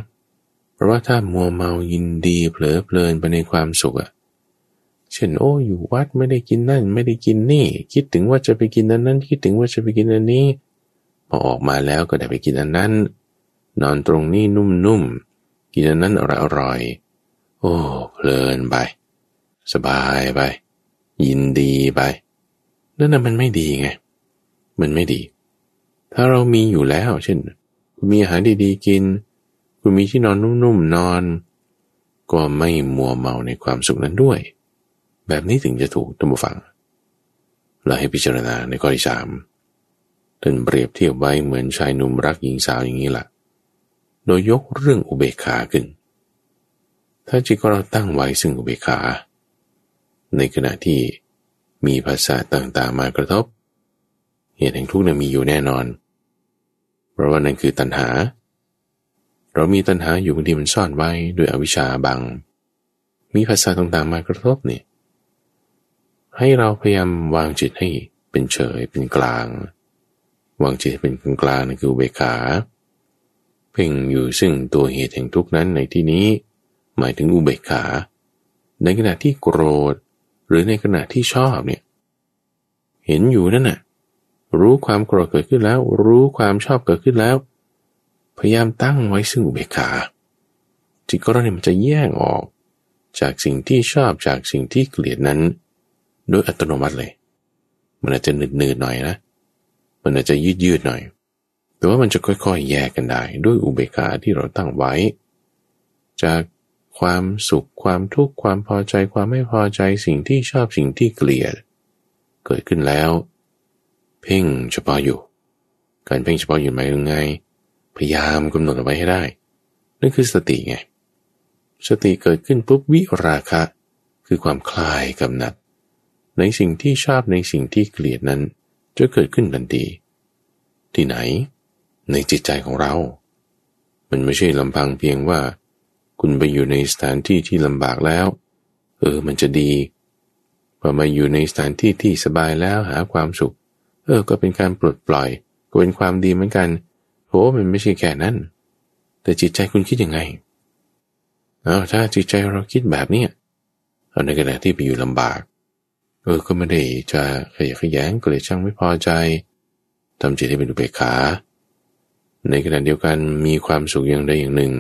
เพราะว่าถ้ามัวเมายินดีเผลอเพลินไปในความสุขอะ เช่นโอ้อยู่วัดไม่ได้กินนั่น ไม่ได้กินนี่ คิดถึงว่าจะไปกินนั้นนั้นคิดถึงว่าจะไปกินอันนี้ พอออกมาแล้วก็ได้ไปกินอันนั้น นอนตรงนี้นุ่มๆกินอันนั้นอร่อยๆโอ้เพลินไป สบายไป ยินดีไปนั่นน่ะมันไม่ดีไง มันไม่ดี ถ้าเรามีอยู่แล้ว เช่น คุณมีอาหารดีๆกิน คุณมีที่นอนนุ่มๆนอน ก็ไม่มัวเมาในความสุขนั้นด้วย แบบนี้ถึงจะถูกตั้งฟังเราให้พิจารณาในข้อที่สามท่านเปรียบเทียบไว้เหมือนชายหนุ่มรักหญิงสาวอย่างนี้ละ่ะ โดยยกเรื่องอุเบกขาขึ้น ถ้าจิตของเราตั้งไว้ซึ่งอุเบกขา ในขณะที่มีภาษาต่างๆมากระทบ เหตุแห่งทุกข์นั้นมีอยู่แน่นอน เพราะว่านั่นคือตัณหา เรามีตัณหาอยู่บางทีมันซ่อนไว้ด้วยอวิชชาบังมีภาษาต่างๆมากระทบนี่ ให้เราพยายามวางจิตให้เป็นเฉยเป็นกลาง วางจิตเป็นกลางนั่นคือเบขา เพ่งอยู่ซึ่งตัวเหตุแห่งทุกนั้นในที่นี้ หมายถึงอุเบกขา ในขณะที่โกรธ หรือในขณะที่ชอบเนี่ยเห็นอยู่นั่นน่ะรู้ความโกรธเกิดขึ้นแล้ว รู้ความชอบเกิดขึ้นแล้ว พยายามตั้งไว้ซึ่งอุเบกขาจิตของเราเนี่ยมันจะแยกออก จากสิ่งที่ชอบจากสิ่งที่เกลียดนั้น โดยอัตโนมัติเลย มันอาจจะหนืดๆหน่อยนะ มันอาจจะยืดๆหน่อย แต่ว่ามันจะค่อยๆ แยกกันได้ ด้วยอุเบกขาที่เราตั้งไว้ จากความสุขความทุกข์ความพอใจความไม่พอใจสิ่งที่ชอบสิ่งที่เกลียด เกิดขึ้นแล้ว เพ่งเฉพาะอยู่ การเพ่งเฉพาะอยู่หมายถึงไง พยายามกำหนดเอาไว้ให้ได้ นั่นคือสติไง สติเกิดขึ้นปุ๊บวิราคะ คือความคลายกำหนัด ในสิ่งที่ชอบในสิ่งที่เกลียดนั้น จะเกิดขึ้นทันทีที่ไหน ในจิตใจของเรา มันไม่ใช่ลำพังเพียงว่า คุณไปอยู่ในสถานที่ที่ลำบากแล้ว เออ มันจะดีพอมาอยู่ในสถานที่ที่สบายแล้วหาความสุข เออ ก็เป็นการปลดปล่อย ก็เป็นความดีเหมือนกันโหมันไม่ใช่แค่นั้น แต่จิตใจคุณคิดยังไงเอาถ้าจิตใจเราคิดแบบนี้เอาในขณะที่ไปอยู่ลำบาก เออก็ไม่ได้จะขยะขยงเกลียดช่างไม่พอใจทำจิตให้เป็นอุเบกขา ในขณะเดียวกันมีความสุขอย่างใดอย่างหนึ่ง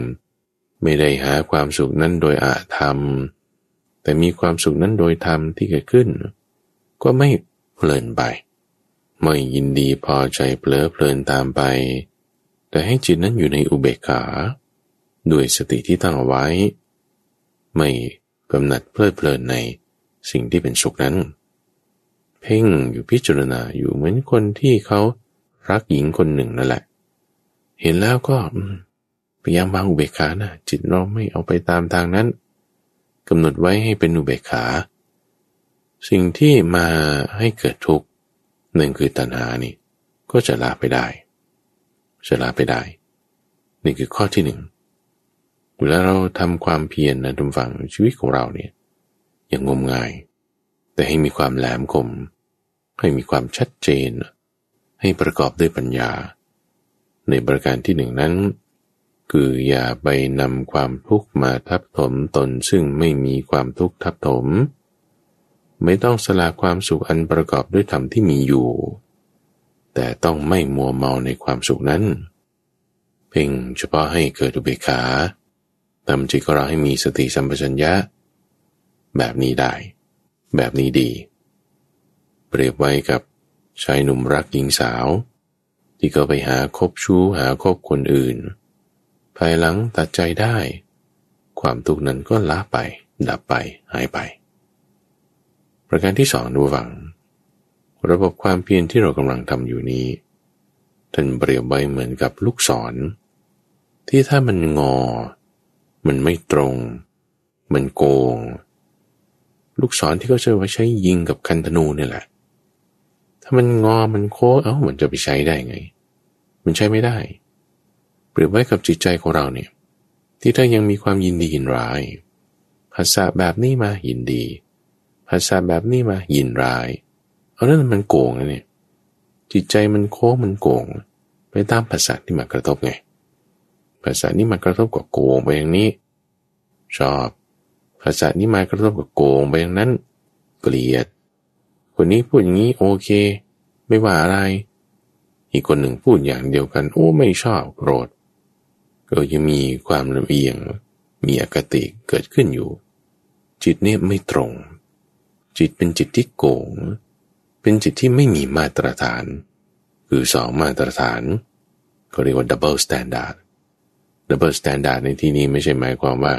ไม่ได้หาความสุขนั้นโดยอาธรรม แต่มีความสุขนั้นโดยธรรมที่เกิดขึ้น ก็ไม่เพลินไปไม่ยินดีพอใจเพลิเพลินตามไป แต่ให้จิตนั้นอยู่ในอุเบกขา ด้วยสติที่ตั้งเอาไว้ ไม่กำหนัดเพลิดเพลินใน สิ่งที่เป็นสุขนั้น เพ่งอยู่พิจารณาอยู่เหมือนคนที่เขารักหญิงคนหนึ่งนั่นแหละ เห็นแล้วก็พยายามวางอุเบกขานะจิตเราไม่เอาไปตามทางนั้นกำหนดไว้ให้เป็นอุเบกขา สิ่งที่มาให้เกิดทุกข์หนึ่งคือตัณหานี่ ก็จะละไปได้ จะละไปได้ นี่คือข้อที่หนึ่งเวลาเราทำความเพียรนะทุกฝั่งชีวิตของเราเนี่ย อย่างงมงาย แต่ให้มีความแหลมคม ให้มีความชัดเจน ให้ประกอบด้วยปัญญา ในประการที่หนึ่งนั้น คืออย่าไปนำความทุกข์มาทับถมตนซึ่งไม่มีความทุกข์ทับถม ไม่ต้องสละความสุขอันประกอบด้วยธรรมที่มีอยู่ แต่ต้องไม่มัวเมาในความสุขนั้น เพ่งเฉพาะให้เกิดอุเบกขาทำจิตของเราให้มีสติสัมปชัญญะ แบบนี้ได้ แบบนี้ดี เปรียบไว้กับชายหนุ่มรักหญิงสาว ที่ก็ไปหาคบชู้หาคบคนอื่น ภายหลังตัดใจได้ ความทุกข์นั้นก็ละไป ดับไปหายไป ประการที่สองดูฟัง ระบบความเพียรที่เรากำลังทำอยู่นี้ท่านเปรียบไว้เหมือนกับลูกศร ที่ถ้ามันงอ มันไม่ตรง มันโกง ลูกศรที่เขาใช้ไว้ใช้ยิงกับคันธนูเนี่ยแหละ ถ้ามันงอมันโค้งเอ้ามันจะไปใช้ได้ไง มันใช้ไม่ได้ เปรียบไว้กับจิตใจของเราเนี่ย ที่ถ้ายังมีความยินดียินร้ายภาษาแบบนี้มายินดีภาษาแบบนี้มายินร้ายเอานั้นมันโกงนะเนี่ย จิตใจมันโค้งมันโกง ไปตามภาษาที่มากระทบไงภาษานี้มากระทบกับโกงไปอย่างนี้ ชอบ ภาษานี้มากระทบกับโกงไปอย่างนั้น เกลียด คนนี้พูดอย่างนี้โอเค ไม่ว่าอะไร อีกคนหนึ่งพูดอย่างเดียวกัน โอ้ไม่ชอบโกรธก็ยังมีความลำเอียง มีอคติเกิดขึ้นอยู่ จิตเนี่ยไม่ตรง จิตเป็นจิตที่โกง เป็นจิตที่ไม่มีมาตรฐาน คือสองมาตรฐานเขาเรียกว่า double standard double standard ในที่นี้ไม่ใช่หมายความว่า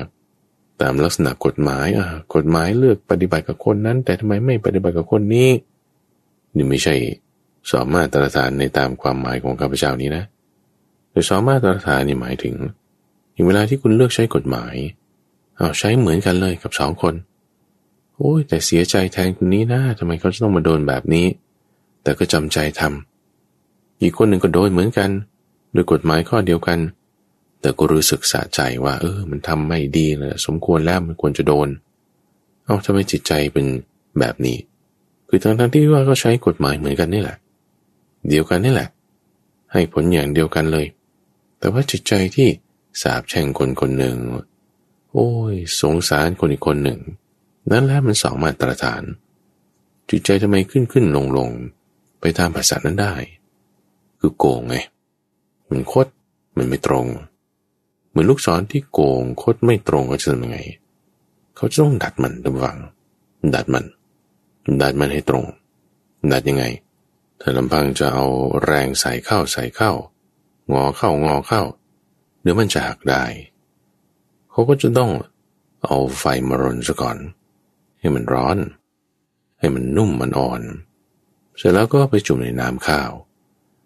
ตามลักษณะกฎหมายอะกฎหมายเลือกปฏิบัติกับคนนั้น แต่ทำไมไม่ปฏิบัติกับคนนี้ นี่ไม่ใช่สอมาตรฐานในตามความหมายของข้าพเจ้านี้นะแต่สอมาตรฐานนี่หมายถึงอย่างเวลาที่คุณเลือกใช้กฎหมายเอาใช้เหมือนกันเลยกับสองคน โอ้ยแต่เสียใจแทนคนนี้นะทำไมเขาจะต้องมาโดนแบบนี้ แต่ก็จำใจทำอีกคนหนึ่งก็โดนเหมือนกัน โดยกฎหมายข้อเดียวกัน แต่ก็รู้สึกสะใจว่า เออ มันทำไม่ดีนะสมควรแล้วมันควรจะโดน เอาทำไมจิตใจเป็นแบบนี้ คือทั้งทั้งที่ว่าก็ใช้กฎหมายเหมือนกันนี่แหละ เดียวกันนี่แหละ ให้ผลอย่างเดียวกันเลย แต่ว่าจิตใจที่สาบแช่งคนคนหนึ่ง โอ้ย สงสารคนอีกคนหนึ่ง นั่นแหละมันสองมาตรฐาน จิตใจทำไมขึ้นขึ้นลงลงไปตามภาษานั้นได้ คือโกงไง มันคด มันไม่ตรง มือนลูกศรที่โกงคดไม่ตรงเขาจะทำยังไง เขาจะต้องดัดมันระวัง ดัดมัน ดัดมันให้ตรง ดัดยังไง ถ้าลำพังจะเอาแรงใส่เข้าใส่เข้า งอเข้างอเข้า เดี๋ยวมันจะหักได้ เขาก็จะต้องเอาไฟมารนซะก่อน ให้มันร้อน ให้มันนุ่มมันอ่อน เสร็จแล้วก็ไปจุ่มในน้ำข้าว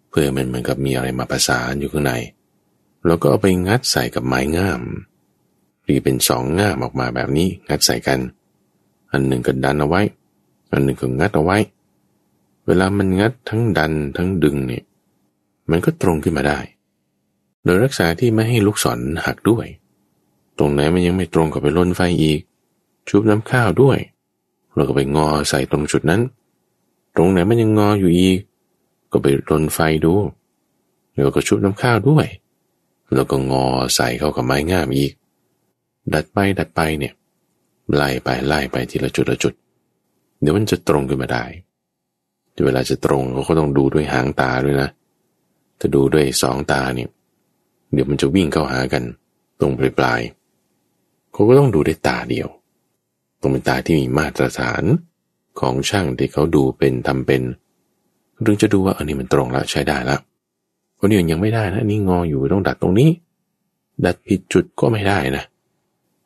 เพื่อมันเหมือนกับมีอะไรมาประสานอยู่ข้างใน แล้วก็เอาไปงัดใส่กับไม้ง่ามรีเป็นสองง่ามออกมาแบบนี้งัดใส่กัน อันหนึ่งก็ดันเอาไว้ อันหนึ่งก็งัดเอาไว้ เวลามันงัดทั้งดันทั้งดึงเนี่ย มันก็ตรงขึ้นมาได้ โดยรักษาที่ไม่ให้ลูกศรหักด้วย ตรงไหนมันยังไม่ตรงก็ไปล้นไฟอีก ชุบน้ำข้าวด้วย เราก็ไปงอใส่ตรงจุดนั้น ตรงไหนมันยังงออยู่อีก ก็ไปรนไฟดูแล้วก็ชุบน้ำข้าวด้วย แล้วก็งอใส่เข้ากับไม้งามอีก ดัดไปดัดไปเนี่ยไล่ไปไล่ไปทีละจุดละจุด เดี๋ยวมันจะตรงขึ้นมาได้ เวลาจะตรงเราก็ต้องดูด้วยหางตาด้วยนะ ถ้าดูด้วยสองตาเนี่ย เดี๋ยวมันจะวิ่งเข้าหากัน ตรงปลายปลายเขาก็ต้องดูด้วยตาเดียว ต้องเป็นตาที่มีมาตรฐานของช่างที่เขาดูเป็นทำเป็นถึงจะดูว่าอันนี้มันตรงแล้วใช้ได้แล้ว คนนี้ยังไม่ได้นะนี่งออยู่ต้องดัดตรงนี้ ดัดผิดจุดก็ไม่ได้นะ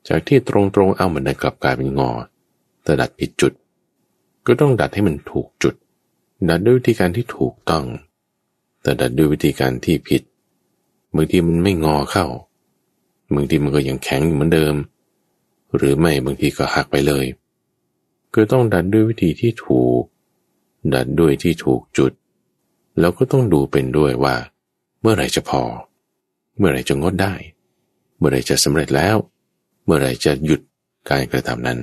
จากที่ตรงๆเอาเหมือนกลับกลายเป็นงอ แต่ดัดผิดจุด ก็ต้องดัดให้มันถูกจุด ดัดด้วยวิธีการที่ถูกต้อง แต่ดัดด้วยวิธีการที่ผิดบางทีมันไม่งอเข้าบางทีมันก็ยังแข็งอยู่เหมือนเดิม หรือไม่บางทีก็หักไปเลยก็ต้องดัดด้วยวิธีที่ถูก ดัดด้วยที่ถูกจุด แล้วก็ต้องดูเป็นด้วยว่า มื่อไรจะพอ เมื่อไรจะงดได้ เมื่อไรจะสำเร็จแล้ว เมื่อไรจะหยุดการกระทำนั้น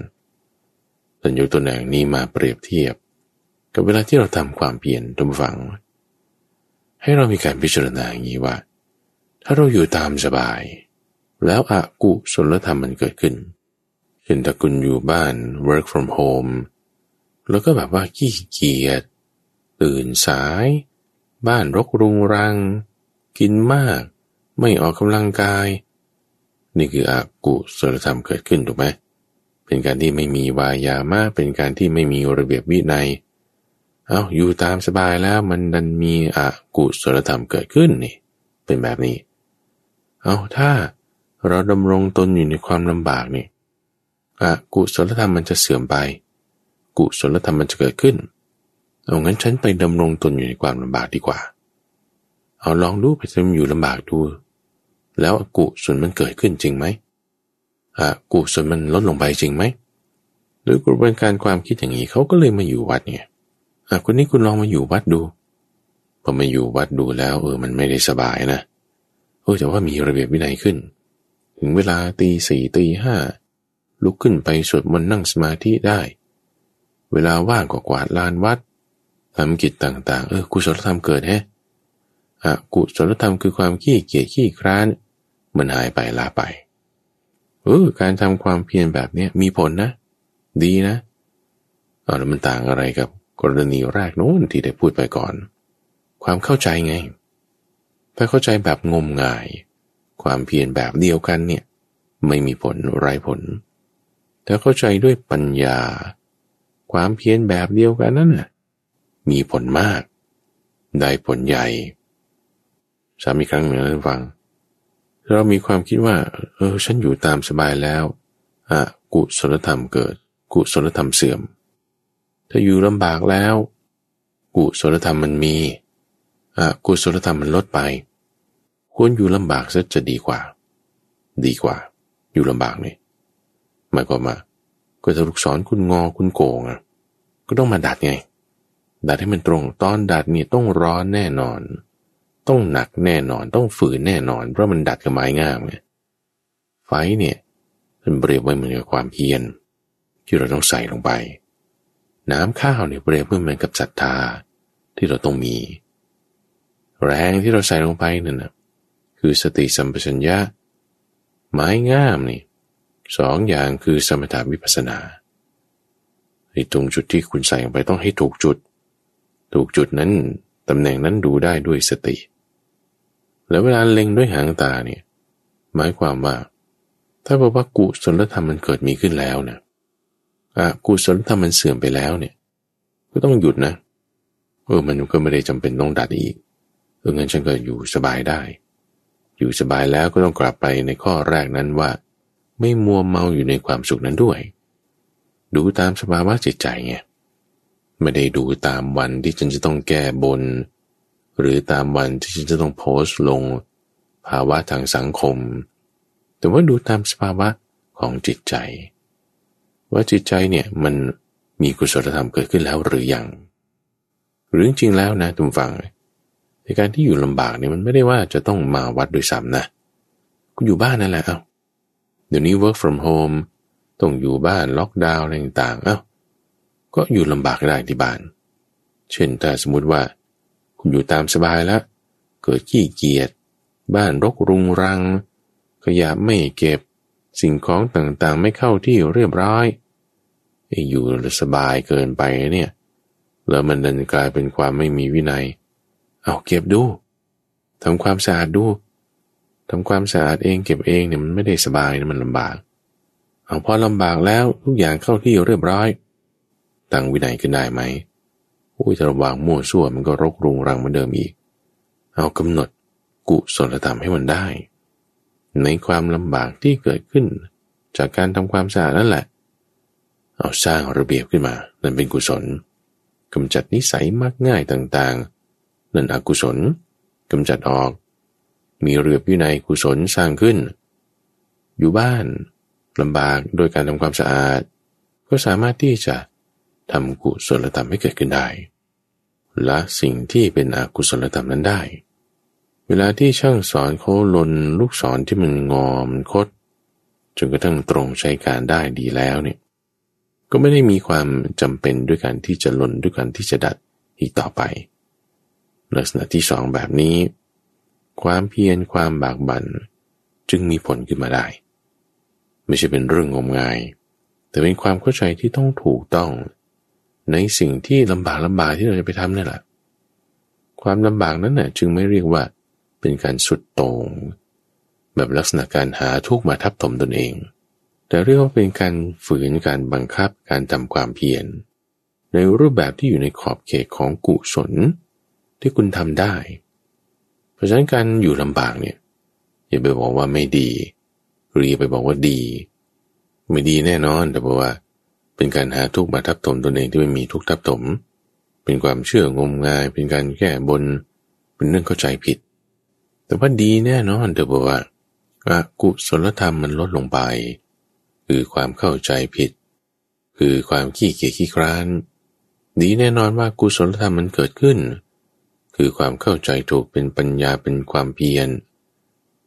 สัญญาตัวอย่างนี้มาเปรียบเทียบ กับเวลาที่เราทำความเปลี่ยนทุกฝัง ให้เรามีการพิจารณาอย่างนี้ว่า ถ้าเราอยู่ตามสบาย แล้วอากุศลธรรมมันเกิดขึ้นเช่นถ้าคุณอยู่บ้าน work from home แล้วก็แบบว่าขี้เกียจตื่นสาย บ้านรกรุงรัง กินมาก ไม่ออกกำลังกาย นี่คืออากุศลธรรมเกิดขึ้นถูกไหมเป็นการที่ไม่มีวายามะเป็นการที่ไม่มีระเบียบวินัยเอาอยู่ตามสบายแล้วมันดันมีอากุศลธรรมเกิดขึ้นนี่เป็นแบบนี้ เอาถ้าเราดำรงตนอยู่ในความลำบากนี่อะกุศลธรรมมันจะเสื่อมไป กุศลธรรมมันจะเกิดขึ้นเอางั้นฉันไปดำรงตนอยู่ในความลำบากดีกว่า เอาลองดูไปทำอยู่ลำบากดู แล้วกุศลมันเกิดขึ้นจริงไหมอะกุศลมันลดลงไปจริงไหมโดยกระบวนการความคิดอย่างนี้เขาก็เลยมาอยู่วัดเนี่ยอะคนนี้คุณลองมาอยู่วัดดูพอมาอยู่วัดดูแล้วเออมันไม่ได้สบายนะเออแต่ว่ามีระเบียบวินัยขึ้น ถึงเวลาตีสี่ตีห้าลุกขึ้นไปสวดมนต์นั่งสมาธิได้ เวลาว่างก็กวาดลานวัดทำกิจต่าง ๆ เออกุศลธรรมเกิดแฮะ อกุศลธรรมคือความขี้เกียจขี้คร้าน มันหายไปลาไปเออการทำความเพียรแบบนี้มีผลนะ ดีนะเอาแล้วมันต่างอะไรกับกรณีแรกโน้นที่ได้พูดไปก่อน ความเข้าใจไง ถ้าเข้าใจแบบงมงาย ความเพียรแบบเดียวกันเนี่ย ไม่มีผลไรผลแต่เข้าใจด้วยปัญญา ความเพียรแบบเดียวกันนั่นน่ะมีผลมาก ได้ผลใหญ่ สามีครั้งหนึ่งนั้นฟัง เรามีความคิดว่า เออ ฉันอยู่ตามสบายแล้วอะกุศลธรรมเกิด กุศลธรรมเสื่อม ถ้าอยู่ลำบากแล้ว กุศลธรรมมันมีอะกุศลธรรมมันลดไป ควรอยู่ลำบากซะจะดีกว่า ดีกว่า อยู่ลำบากนี่หมายความว่าก็จะลูกศรคุณงอคุณโกงอะก็ต้องมาดัดไงดัดให้มันตรงตอนดัดนี่ต้องร้อนแน่นอน ต้องหนักแน่นอนต้องฝืนแน่นอน เพราะมันดัดกับไม้งามไงไฟเนี่ยมันเปรียบไว้เหมือนกับความเพียรที่เราต้องใส่ลงไป น้ำข้าวเนี่ยเปรียบเหมือนกับศรัทธาที่เราต้องมี แรงที่เราใส่ลงไปนั่นนะคือสติสัมปชัญญะ ไม้งามนี่สองอย่างคือสมถาวิปัสนาไอ้ตรงจุดที่คุณใส่ลงไปต้องให้ถูกจุด ถูกจุดนั้นตำแหน่งนั้นดูได้ด้วยสติ แล้วเวลาเล็งด้วยหางตาเนี่ย หมายความว่า ถ้าบอกว่ากุศลธรรมมันเกิดมีขึ้นแล้วเนี่ยอะกุศลธรรมมันเสื่อมไปแล้วเนี่ย ก็ต้องหยุดนะ เออมันก็ไม่ได้จำเป็นต้องดัดอีก เอองั้นฉันก็อยู่สบายได้ อยู่สบายแล้วก็ต้องกลับไปในข้อแรกนั้นว่า ไม่มัวเมาอยู่ในความสุขนั้นด้วย ดูตามสภาวะจิตใจไงไม่ได้ดูตามวันที่ฉันจะต้องแก้บน หรือตามวันที่ฉันจะต้องโพสต์ลงภาวะทางสังคม แต่ว่าดูตามสภาวะของจิตใจ ว่าจิตใจเนี่ยมันมีกุศลธรรมเกิดขึ้นแล้วหรือยังหรือจริงแล้วนะทุกฝังในการที่อยู่ลำบากเนี่ยมันไม่ได้ว่าจะต้องมาวัดโดยซ้ำนะคุณอยู่บ้านนั่นแหละเอาเดี๋ยวนี้ work from home ต้องอยู่บ้านล็อกดาวน์อะไรต่างๆเอ้าก็อยู่ลำบากได้ที่บ้าน เช่นถ้าสมมติว่า คุณอยู่ตามสบายแล้ว เกิดขี้เกียจ บ้านรกรุงรัง ขยะไม่เก็บ สิ่งของต่างๆไม่เข้าที่เรียบร้อยอยู่สบายเกินไปเนี่ย แล้วมันดันกลายเป็นความไม่มีวินัย เอาเก็บดู ทำความสะอาดดู ทำความสะอาดเองเก็บเองเนี่ยมันไม่ได้สบายนะมันลำบาก เอาพอลำบากแล้วทุกอย่างเข้าที่เรียบร้อย ตั้งวินัยขึ้นได้ไหม อุ้ยจะระวางมั่วซั่วมันก็รกรุงรังเหมือนเดิมอีก เอากำหนดกุศลธรรมให้มันได้ ในความลำบากที่เกิดขึ้น จากการทำความสะอาดนั่นแหละ เอาสร้างระเบียบขึ้นมา นั่นเป็นกุศลกำจัดนิสัยมักง่ายต่างๆ นั่นอกุศลกำจัดออก มีเรือบวินัยกุศลสร้างขึ้น อยู่บ้านลำบากโดยการทำความสะอาด ก็สามารถที่จะ ทำกุศลธรรมให้เกิดขึ้นได้ละสิ่งที่เป็นอกุศลธรรมนั้นได้ เวลาที่ช่างสอนเขาลนลูกศรที่มันงอมคดจนกระทั่งตรงใช้การได้ดีแล้วเนี่ย ก็ไม่ได้มีความจำเป็นด้วยการที่จะลนด้วยการที่จะดัดอีกต่อไป ลักษณะที่สองแบบนี้ ความเพียรความบากบัน่นจึงมีผลขึ้นมาได้ ไม่ใช่เป็นเรื่องงมงาย แต่เป็นความเข้าใจที่ต้องถูกต้อง ในสิ่งที่ลำบากลำบากที่เราจะไปทำนี่แหละ ความลำบากนั้นน่ะจึงไม่เรียกว่าเป็นการสุดโต่งแบบลักษณะการหาทุกมาทับถมตนเอง แต่เรียกว่าเป็นการฝืนการบังคับการทำความเพียรในรูปแบบที่อยู่ในขอบเขตของกุศลที่คุณทำได้ เพราะฉะนั้นการอยู่ลำบากเนี่ยอย่าไปบอกว่าไม่ดี หรีไปบอกว่าดี ไม่ดีแน่นอนแต่บอกว่า เป็นการหาทุกข์มาทับถมตนเองที่ไม่มีทุกข์ทับถม เป็นความเชื่องมงาย เป็นการแก้บน เป็นเรื่องเข้าใจผิด แต่ว่าดีแน่นอนแต่บอกว่ากุศลธรรมมันลดลงไป คือความเข้าใจผิด คือความขี้เกียจขี้คร้าน ดีแน่นอนว่ากุศลธรรมมันเกิดขึ้น คือความเข้าใจถูกเป็นปัญญาเป็นความเพียร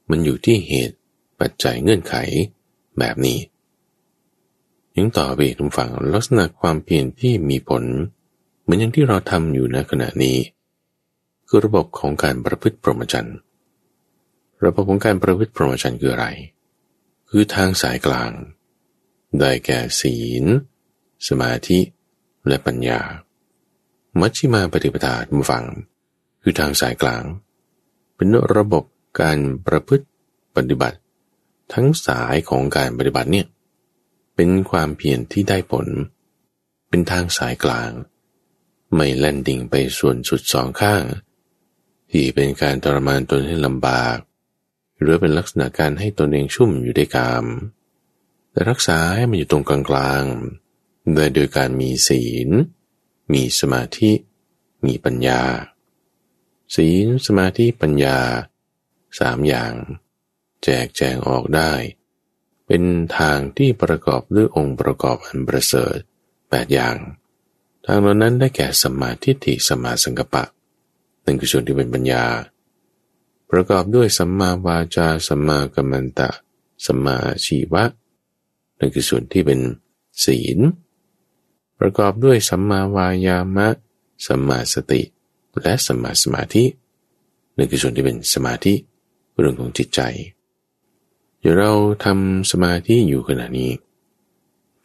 มันอยู่ที่เหตุปัจจัยเงื่อนไขแบบนี้ ยังต่อไปทุกฝั่งลักษณะความเพียรที่มีผล เหมือนอย่างที่เราทำอยู่ในขณะนี้ คือระบบของการประพฤติพรหมจรรย์ระบบของการประพฤติพรหมจรรย์คืออะไร คือทางสายกลาง ได้แก่ศีล สมาธิและปัญญา มัชฌิมาปฏิปทาทุกฝั่งคือทางสายกลาง เป็นระบบการประพฤติปฏิบัติ ทั้งสายของการปฏิบัติเนี่ย เป็นความเพียรที่ได้ผล เป็นทางสายกลาง ไม่แล่นดิ่งไปส่วนสุดสองข้าง ที่เป็นการทรมานตนให้ลำบาก หรือเป็นลักษณะการให้ตนเองชุ่มอยู่ในกาม แต่รักษาให้มันอยู่ตรงกลางๆโดยโดยการมีศีล มีสมาธิ มีปัญญา ศีลสมาธิปัญญาสามอย่าง แจกแจงออกได้ เป็นทางที่ประกอบด้วยองค์ประกอบอันประเสริฐแปดอย่าง ทางเหล่านั้นได้แก่สัมมาทิฏฐิสัมมาสังกัปปะนั่นคือส่วนที่เป็นปัญญา ประกอบด้วยสัมมาวาจาสัมมากัมมันตะสัมมาชีวะนั่นคือส่วนที่เป็นศีล ประกอบด้วยสัมมาวายามะ สัมมาสติ และสัมมาสมาธินั่นคือส่วนที่เป็นสมาธิเรื่องของจิตใจ เดี๋ยวเราทำสมาธิอยู่ขณะนี้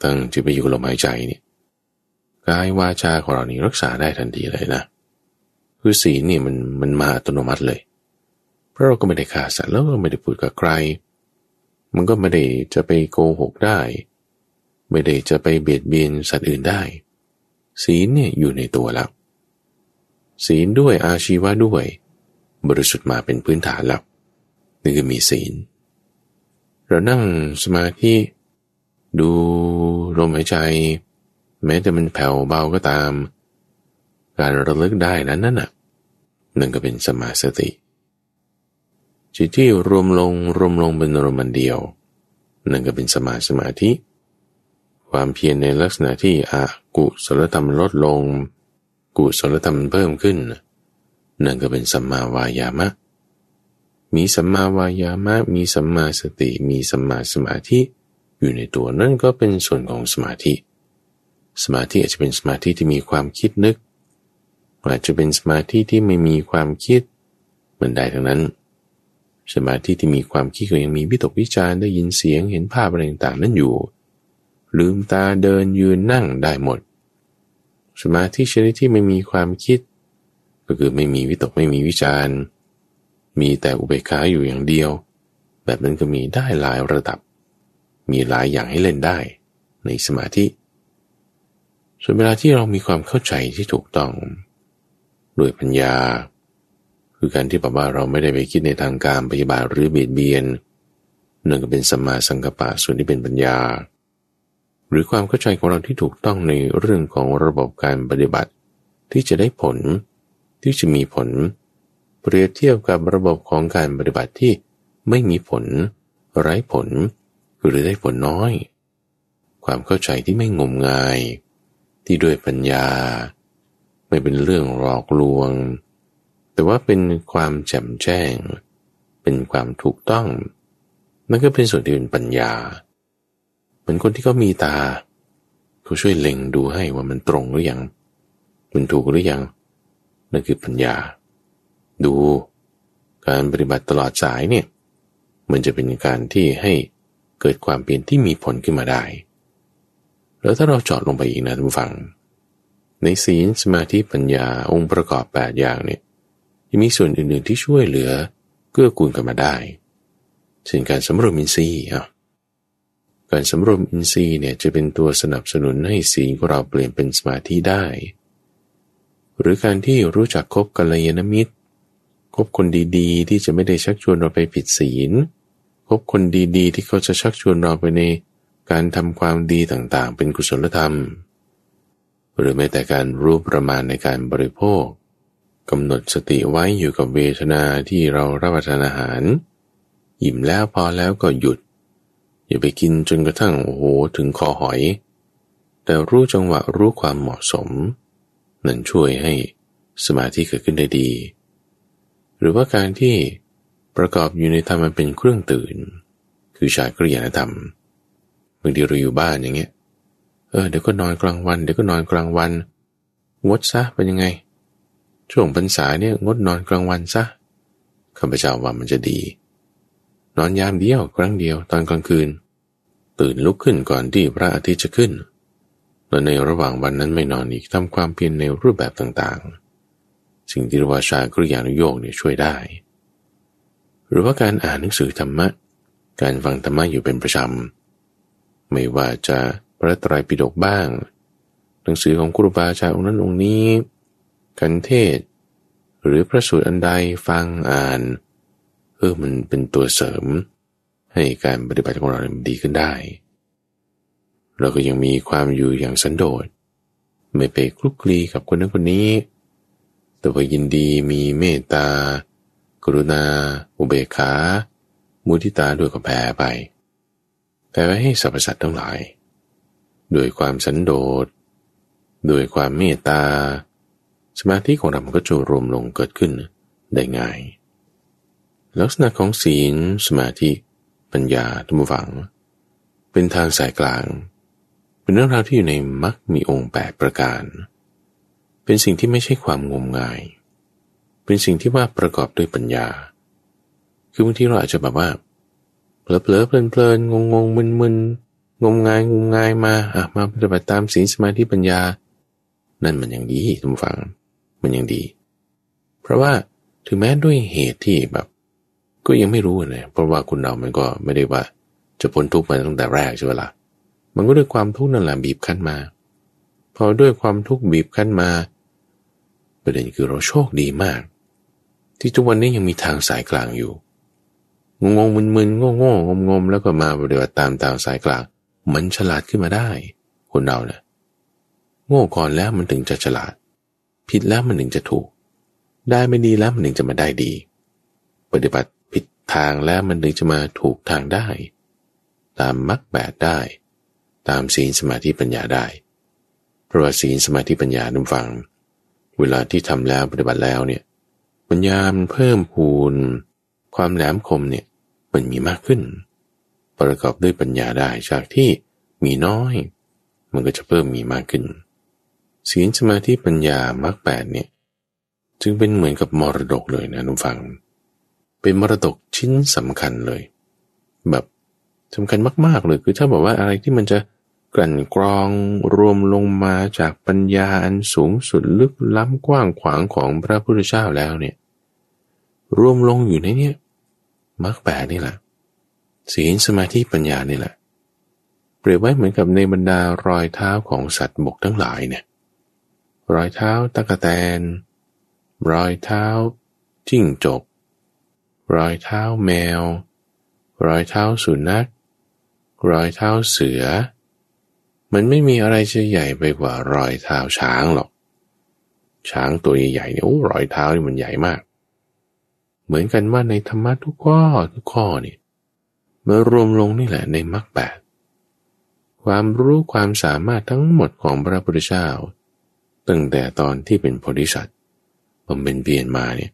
ตั้งจิตไปอยู่ลมหายใจเนี่ยกายวาจาของเรานี่รักษาได้ทันทีเลยนะ คือศีลนี่มันมันมาอัตโนมัติเลย เพราะเราก็ไม่ได้ขาดสัตว์แล้วก็ไม่ได้พูดกับใคร มันก็ไม่ได้จะไปโกหกได้ ไม่ได้จะไปเบียดเบียนสัตว์อื่นได้ ศีลเนี่ยอยู่ในตัวแล้ว ศีลด้วยอาชีวะด้วย บริสุทธิ์มาเป็นพื้นฐานแล้วนี่คือมีศีล เรานั่งสมาธิดูลมหายใจ แม้แต่มันแผ่วเบาก็ตาม การระลึกได้นั้นนั่นน่ะนั่นก็เป็นสมาสติ จิตที่รวมลงรวมลงเป็นรมันเดียวนั่นก็เป็นสมาสมาธิ ความเพียรในลักษณะที่อากุศลธรรมลดลง กุศลธรรมเพิ่มขึ้นนั่นก็เป็นสัมมาวายามะ มีสัมมาวายามะ มีสัมมาสติ มีสัมมาสมาธิ อยู่ในตัวนั่นก็เป็นส่วนของสมาธิ สมาธิอาจจะเป็นสมาธิที่มีความคิดนึก อาจจะเป็นสมาธิที่ไม่มีความคิดเหมือนใดทั้งนั้น สมาธิที่มีความคิดก็ยังมีวิตกวิจารได้ยินเสียงเห็นภาพอะไรต่างๆ นั้นอยู่ ลืมตาเดินยืนนั่งได้หมด สมาธิชนิดที่ไม่มีความคิด ก็คือไม่มีวิตกไม่มีวิจาร มีแต่อุเบกขาอยู่อย่างเดียว แบบนั้นก็มีได้หลายระดับ มีหลายอย่างให้เล่นได้ ในสมาธิ ส่วนเวลาที่เรามีความเข้าใจที่ถูกต้องด้วยปัญญา คือการที่แบบว่าเราไม่ได้ไปคิดในทางการปฏิบัติหรือเบียดเบียนนั่นก็เป็นสมาสังกปะส่วนที่เป็นปัญญา หรือความเข้าใจของเราที่ถูกต้องในเรื่องของระบบการปฏิบัติ ที่จะได้ผลที่จะมีผล เปรียบเทียบกับระบบของการปฏิบัติที่ไม่มีผล ไร้ผล หรือได้ผลน้อย ความเข้าใจที่ไม่งมงาย ที่ด้วยปัญญา ไม่เป็นเรื่องหลอกลวง แต่ว่าเป็นความแจ่มแจ้ง เป็นความถูกต้อง มันก็เป็นส่วนที่เป็นปัญญา เหมือนคนที่เขามีตาเขาช่วยเล็งดูให้ว่ามันตรงหรือยังมันถูกหรือยังนั่นคือปัญญา ดู การปฏิบัติตลอดสายเนี่ยมันจะเป็นการที่ให้เกิดความเปลี่ยนที่มีผลขึ้นมาได้ แล้วถ้าเราจาะลงไปอีกนะท่านผู้ฟัง ในศีลสมาธิปัญญาองค์ประกอบ 8 อย่างเนี่ยยังมีส่วนอื่นๆที่ช่วยเหลือเกื้อกูลกันมาได้เช่นการสำรวมอินทรีย์อะการสำรวมอินทรีย์เนี่ยจะเป็นตัวสนับสนุนให้ศีลของเราเปลี่ยนเป็นสมาธิได้ หรือการที่รู้จักคบกัลยาณมิตร คบคนดีๆ ที่จะไม่ได้ชักชวนเราไปผิดศีลคบคนดีๆ ที่เขาจะชักชวนเราไปในการทำความดีต่างๆ เป็นกุศลธรรม หรือแม้แต่การรู้ประมาณในการบริโภคกำหนดสติไว้อยู่กับเวทนาที่เรารับประทานอาหาร อิ่มแล้วพอแล้วก็หยุด อย่าไปกินจนกระทั่งโอ้โหถึงคอหอย แต่รู้จังหวะรู้ความเหมาะสม นั่นช่วยให้สมาธิเกิดขึ้นได้ดี หรือว่าการที่ประกอบอยู่ในธรรมมันเป็นเครื่องตื่น คือชายกริยานธรรมบางทีเราอยู่บ้านอย่างเงี้ยเออเดี๋ยวก็นอนกลางวันเดี๋ยวก็นอนกลางวันงดซะเป็นยังไง ช่วงพรรษาเนี่ยงดนอนกลางวันซะข้าพเจ้าว่ามันจะดี นอนยามเดียวครั้งเดียวตอนกลางคืน ตื่นลุกขึ้นก่อนที่พระอาทิตย์จะขึ้นแล้วในระหว่างวันนั้นไม่นอนอีกทำความเพียรในรูปแบบต่างๆ สิ่งที่เรียกว่าชากริยานุโยกเนี่ยช่วยได้ หรือว่าการอ่านหนังสือธรรมะ การฟังธรรมะอยู่เป็นประจำ ไม่ว่าจะพระตรปิฎกบ้าง หนังสือของครูบาอาจารย์องค์นั้นองค์นี้ กันเทศ หรือพระสูตรอันใดฟังอ่านเออมันเป็นตัวเสริม ให้การปฏิบัติของเราดีขึ้นได้ เราก็ยังมีความอยู่อย่างสันโดษไม่ไปคลุกคลีกับคนนั้นคนนี้ ต่ว่ายินดีมีเมตตา กรุณา อุเบกขา มุทิตาด้วยก็แผ่ไปแผ่ไปให้สรรพสัตว์ทั้งหลาย ด้วยความสันโดษ ด้วยความเมตตา สมาธิของเราก็จะรวมลงเกิดขึ้นได้ง่าย ลักษณะของศีล สมาธิ ปัญญาทุกฝัง เป็นทางสายกลาง เป็นเรื่องราวที่อยู่ในมรรคมีองค์แปดประการเเป็นสิ่งที่ไม่ใช่ความงมงาย เป็นสิ่งที่ว่าประกอบด้วยปัญญา คือบางทีเราอาจจะแบบว่าเผลอๆเพลินๆงงๆมึนๆงมงายงมงายมาอะมาปฏิบัติตามศีลสมาธิปัญญา นั่นมันยังดีทุกฝัง มันยังดี เพราะว่าถึงแม้ด้วยเหตุที่แบบ ก็ยังไม่รู้นะเพราะว่าคุณเรามันก็ไม่ได้ว่าจะพ้นทุกข์มาตั้งแต่แรกใช่ไหมละ่ะมันก็ด้วยความทุกข์นั่นแหละบีบคั้นมา พอด้วยความทุกข์บีบคั้นมา ประเด็นคือเราโชคดีมาก ที่ทุกวันนี้ยังมีทางสายกลางอยู่ งงมึนๆโง่ๆงมๆแล้วก็มาปฏิบัติตามทางสายกลาง มันฉลาดขึ้นมาได้ คนเราเนะ่ยโง่ก่อนแล้วมันถึงจะฉลาด ผิดแล้วมันถึงจะถูก ได้ไม่ดีแล้วมันถึงจะมาได้ดี ปฏิบัติผิดทางแล้วมันถึงจะมาถูกทางได้ ตามมรรคแปดได้ ตามศีลสมาธิปัญญาได้เพราะว่าศีลสมาธิปัญญาดุฟัง เวลาที่ทำแล้วปฏิบัติแล้วเนี่ยปัญญามันเพิ่มพูน ความแหลมคมเนี่ยมันมีมากขึ้น ประกอบด้วยปัญญาได้จากที่มีน้อย มันก็จะเพิ่มมีมากขึ้นศีลสมาธิปัญญามรรคแปดเนี่ยจึงเป็นเหมือนกับมรดกเลยนะนุฟัง เป็นมรดกชิ้นสำคัญเลย แบบสำคัญมาก ๆเลยคือถ้าบอกว่าอะไรที่มันจะ กลั่นกรองรวมลงมาจากปัญญาอันสูงสุดลึกล้ำกว้างขวางของพระพุทธเจ้าแล้วเนี่ย รวมลงอยู่ในนี้มรรคแปดนี่แหละศีลสมาธิปัญญานี่แหละ เปรียบไว้เหมือนกับในบรรดารอยเท้าของสัตว์บกทั้งหลายเนี่ยรอยเท้าตะกะแตน รอยเท้าจิ้งจก รอยเท้าแมว รอยเท้าสุนัข รอยเท้าเสือ มันไม่มีอะไรจะใหญ่ไปกว่ารอยเท้าช้างหรอก ช้างตัวใหญ่ๆเนี่ยโอ้รอยเท้านี่มันใหญ่มาก เหมือนกันว่าในธรรมะทุกข้อทุกข้อนี่มารวมลงนี่แหละในมรรคแปดความรู้ความสามารถทั้งหมดของพระพุทธเจ้าตั้งแต่ตอนที่เป็นโพธิสัตว์บำเป็นเพียนมาเนี่ย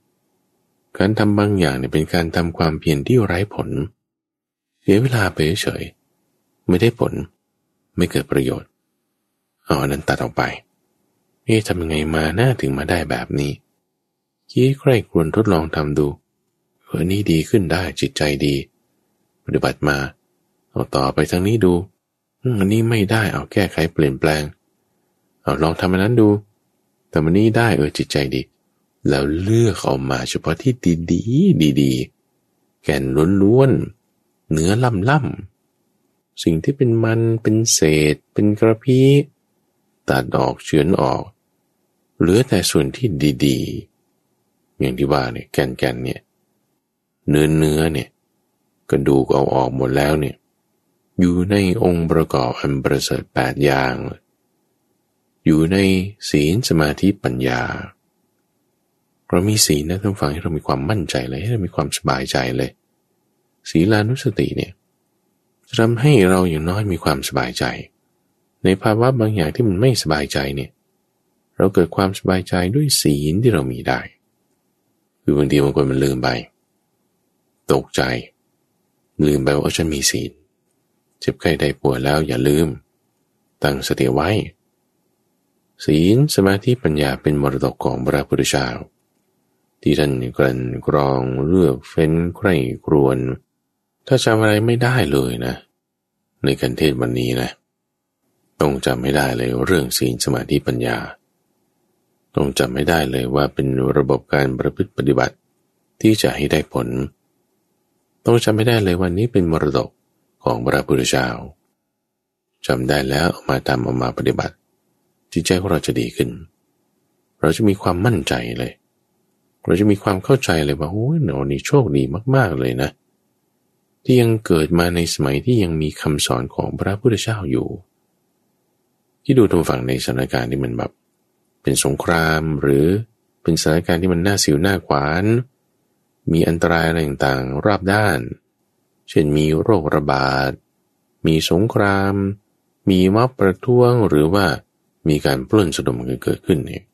การทำบางอย่างเนี่ยเป็นการทำความเพียรที่ไร้ผลเสียเวลาไปเฉยไม่ได้ผล ไม่เกิดประโยชน์เอาอันนั้นตัดออกไปเอ๊ะทำยังไงมาหน้าถึงมาได้แบบนี้คิดใครควรทดลองทำดูเออนี่ดีขึ้นได้จิตใจดี ปฏิบัติมาเอาต่อไปทางนี้ดูอันนี้ไม่ได้เอาแก้ไขเปลี่ยนแปลง เอาลองทำอันนั้นดูแต่มันนี้ได้เออจิตใจดี แล้วเลือกออกมาเฉพาะที่ดีดีดีๆแก่นล้วนๆเนื้อล่ำล่ำ สิ่งที่เป็นมันเป็นเศษ เป็นกระพี้ตัดออกเฉือนออก เหลือแต่ส่วนที่ดีๆ อย่างที่ว่าเนี่ยแกนๆเนี่ยเนื้อเนื้อเนี่ยกระดูกเอาออกหมดแล้วเนี่ยอยู่ในองค์ประกอบอันประเสริฐแปดอย่าง อยู่ในศีลสมาธิปัญญา เรามีศีลนะท่านฟังให้เรามีความมั่นใจเลยให้เรามีความสบายใจเลย ศีลานุสติเนี่ย จะทำให้เราอย่างน้อยมีความสบายใจ ในภาวะบางอย่างที่มันไม่สบายใจเนี่ย เราเกิดความสบายใจด้วยศีลที่เรามีได้ คือบางทีบางคนมันลืมไป ตกใจ ลืมไปว่าฉันมีศีล เจ็บไข้ได้ป่วยแล้วอย่าลืม ตั้งสติไว้ ศีลสมาธิปัญญาเป็นมรดกของพระพุทธเจ้าที่ท่านกลั่นกรองเลือกเฟ้นใคร่ครวน ถ้าจำอะไรไม่ได้เลยนะ ในการเทศวันนี้นะ ต้องจำไม่ได้เลยเรื่องศีลสมาธิปัญญา ต้องจำไม่ได้เลยว่าเป็นระบบการประพฤติปฏิบัติที่จะให้ได้ผล ต้องจำไม่ได้เลยวันนี้เป็นมรดกของพระพุทธเจ้าจำได้แล้วมาทำออกมาปฏิบัติ จิตใจของเราจะดีขึ้น เราจะมีความมั่นใจเลย เราจะมีความเข้าใจเลยว่าโอ้ยหนอนี่โชคดีมาก ๆเลยนะ ที่ยังเกิดมาในสมัยที่ยังมีคำสอนของพระพุทธเจ้าอยู่ ที่ดูตรงฝั่งในสถานการณ์ที่มันแบบ เป็นสงครามหรือเป็นสถานการณ์ที่มันน่าสิวหน้าขวาน มีอันตรายอะไรต่างๆรอบด้าน เช่นมีโรคระบาด มีสงคราม มีม็อบประท้วงหรือว่ามีการปล้นสะดมกันเกิดขึ้นเนี่ย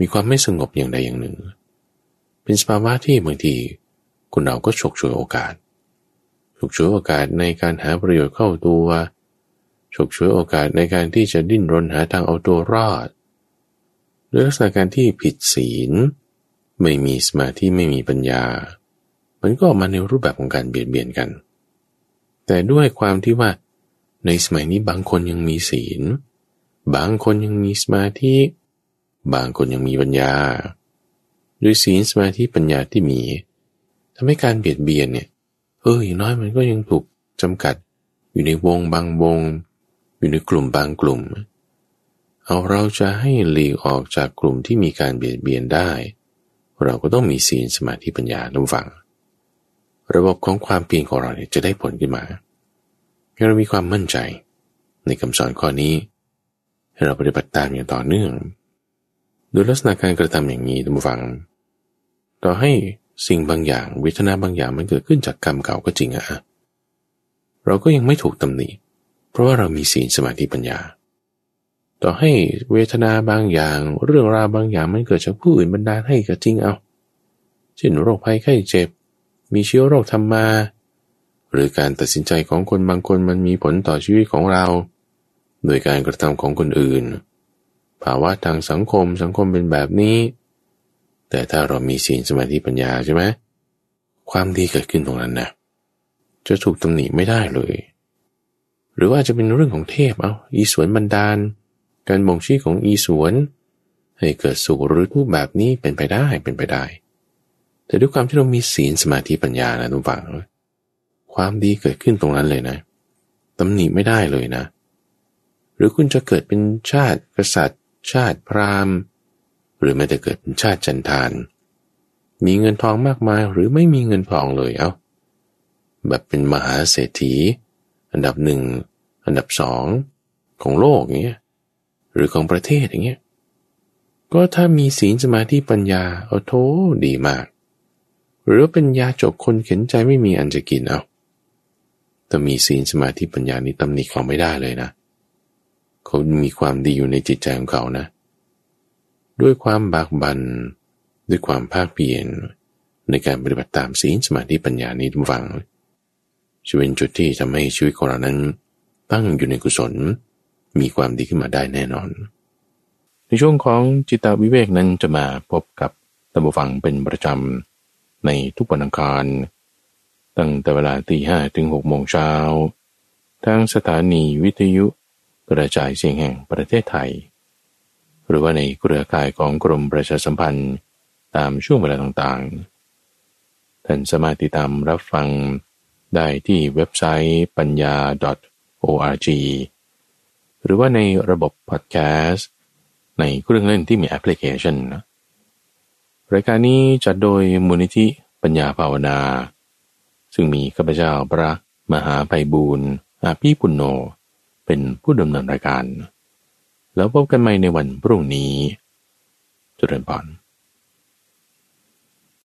มีความไม่สงบอย่างใดอย่างหนึ่ง เป็นสภาวะที่บางทีคนเราก็ฉกฉวยโอกาส ฉกฉวยโอกาสในการหาประโยชน์เข้าตัวฉกฉวยโอกาสในการที่จะดิ้นรนหาทางเอาตัวรอดด้วยลักษณะการที่ผิดศีล ไม่มีสมาธิไม่มีปัญญา มันก็ออกมาในรูปแบบของการเบียดเบียนกัน แต่ด้วยความที่ว่า ในสมัยนี้บางคนยังมีศีล บางคนยังมีสมาธิ บางคนยังมีปัญญา ด้วยศีลสมาธิปัญญาที่มีทำให้การเบียดเบียนเนี่ย เอออย่างน้อยมันก็ยังถูกจำกัด อยู่ในวงบางวง อยู่ในกลุ่มบางกลุ่ม เอาเราจะให้หลีกออกจากกลุ่มที่มีการเบียดเบียนได้ เราก็ต้องมีศีลสมาธิปัญญาลำฟัง ระบบของความเพียรของเราเนี่ยจะได้ผลขึ้นมาให้เรามีความมั่นใจ ในคำสอนข้อนี้ให้เราปฏิบัติตามอย่างต่อเนื่อง โดยลักษณะการกระทำอย่างนี้ท่านผู้ฟัง ต่อให้ สิ่งบางอย่างเวทนาบางอย่างมันเกิดขึ้นจากกรรมเก่าก็จริงอะเราก็ยังไม่ถูกตำหนิเพราะว่าเรามีศีลสมาธิปัญญา ต่อให้เวทนาบางอย่าง เรื่องราวบางอย่างมันเกิดจากผู้อื่นบันดาลให้ก็จริงเอาเช่นโรคภัยไข้เจ็บ มีเชื้อโรคทำมา หรือการตัดสินใจของคนบางคนมันมีผลต่อชีวิตของเรา โดยการกระทำของคนอื่น ภาวะทางสังคมสังคมเป็นแบบนี้ แต่ถ้าเรามีศีลสมาธิปัญญาใช่ไหมความดีเกิดขึ้นตรงนั้นนะจะถูกตำหนิไม่ได้เลย หรือว่าจะเป็นเรื่องของเทพเอาอีสวนบันดาล การบ่งชี้ของอีสวน ให้เกิดสุขหรือทุกแบบนี้เป็นไปได้เป็นไปได้ แต่ด้วยความที่เรามีศีลสมาธิปัญญานะทุกฝั่งความดีเกิดขึ้นตรงนั้นเลยนะตำหนิไม่ได้เลยนะ หรือคุณจะเกิดเป็นชาติกษัตริย์ ชาติพราหมณ์ หรือแม้แต่เกิดเป็นชาติจันทาน มีเงินทองมากมายหรือไม่มีเงินทองเลยเอาแบบเป็นมหาเศรษฐี อันดับหนึ่งอันดับสองของโลกอย่างเงี้ยหรือของประเทศอย่างเงี้ยก็ถ้ามีศีลสมาธิปัญญาเอาโทดีมาก หรือเป็นยาจบคนเข็นใจไม่มีอันจะกินเอาแต่มีศีลสมาธิปัญญานี้ตำหนิเขาไม่ได้เลยนะ เขามีความดีอยู่ในจิตใจของเขานะ ด้วยความบากบันด้วยความภาคเพียรในการปฏิบัติตามศีลสมาธิปัญญานี้ทุกฝังจะเป็นจุดที่ทำให้ชีวิตของเรานั้น ตั้งอยู่ในกุศล มีความดีขึ้นมาได้แน่นอน ในช่วงของจิตวิเวกนั้นจะมาพบกับตัมบูฟังเป็นประจำในทุกวันอังคาร ตั้งแต่เวลาตีห้ถึงหกโมงเช้าทางสถานีวิทยุกระจายเสียงแห่งประเทศไทย หรือว่าในเครือข่ายของกรมประชาสัมพันธ์ตามช่วงเวลาต่างๆ ท่านสามารถติดตามรับฟังได้ที่เว็บไซต์ปัญญา .org หรือว่าในระบบพอดแคสต์ในเครื่องเล่นที่มีแอปพลิเคชันรายการนี้จัดโดยมูลนิธิปัญญาภาวนา ซึ่งมีข้าพเจ้าพระมหาไพบูรณ์อาภีปุณโญเป็นผู้ดำเนินรายการ แล้วพบกันใหม่ในวันพรุ่งนี้จุดเริ่มปอน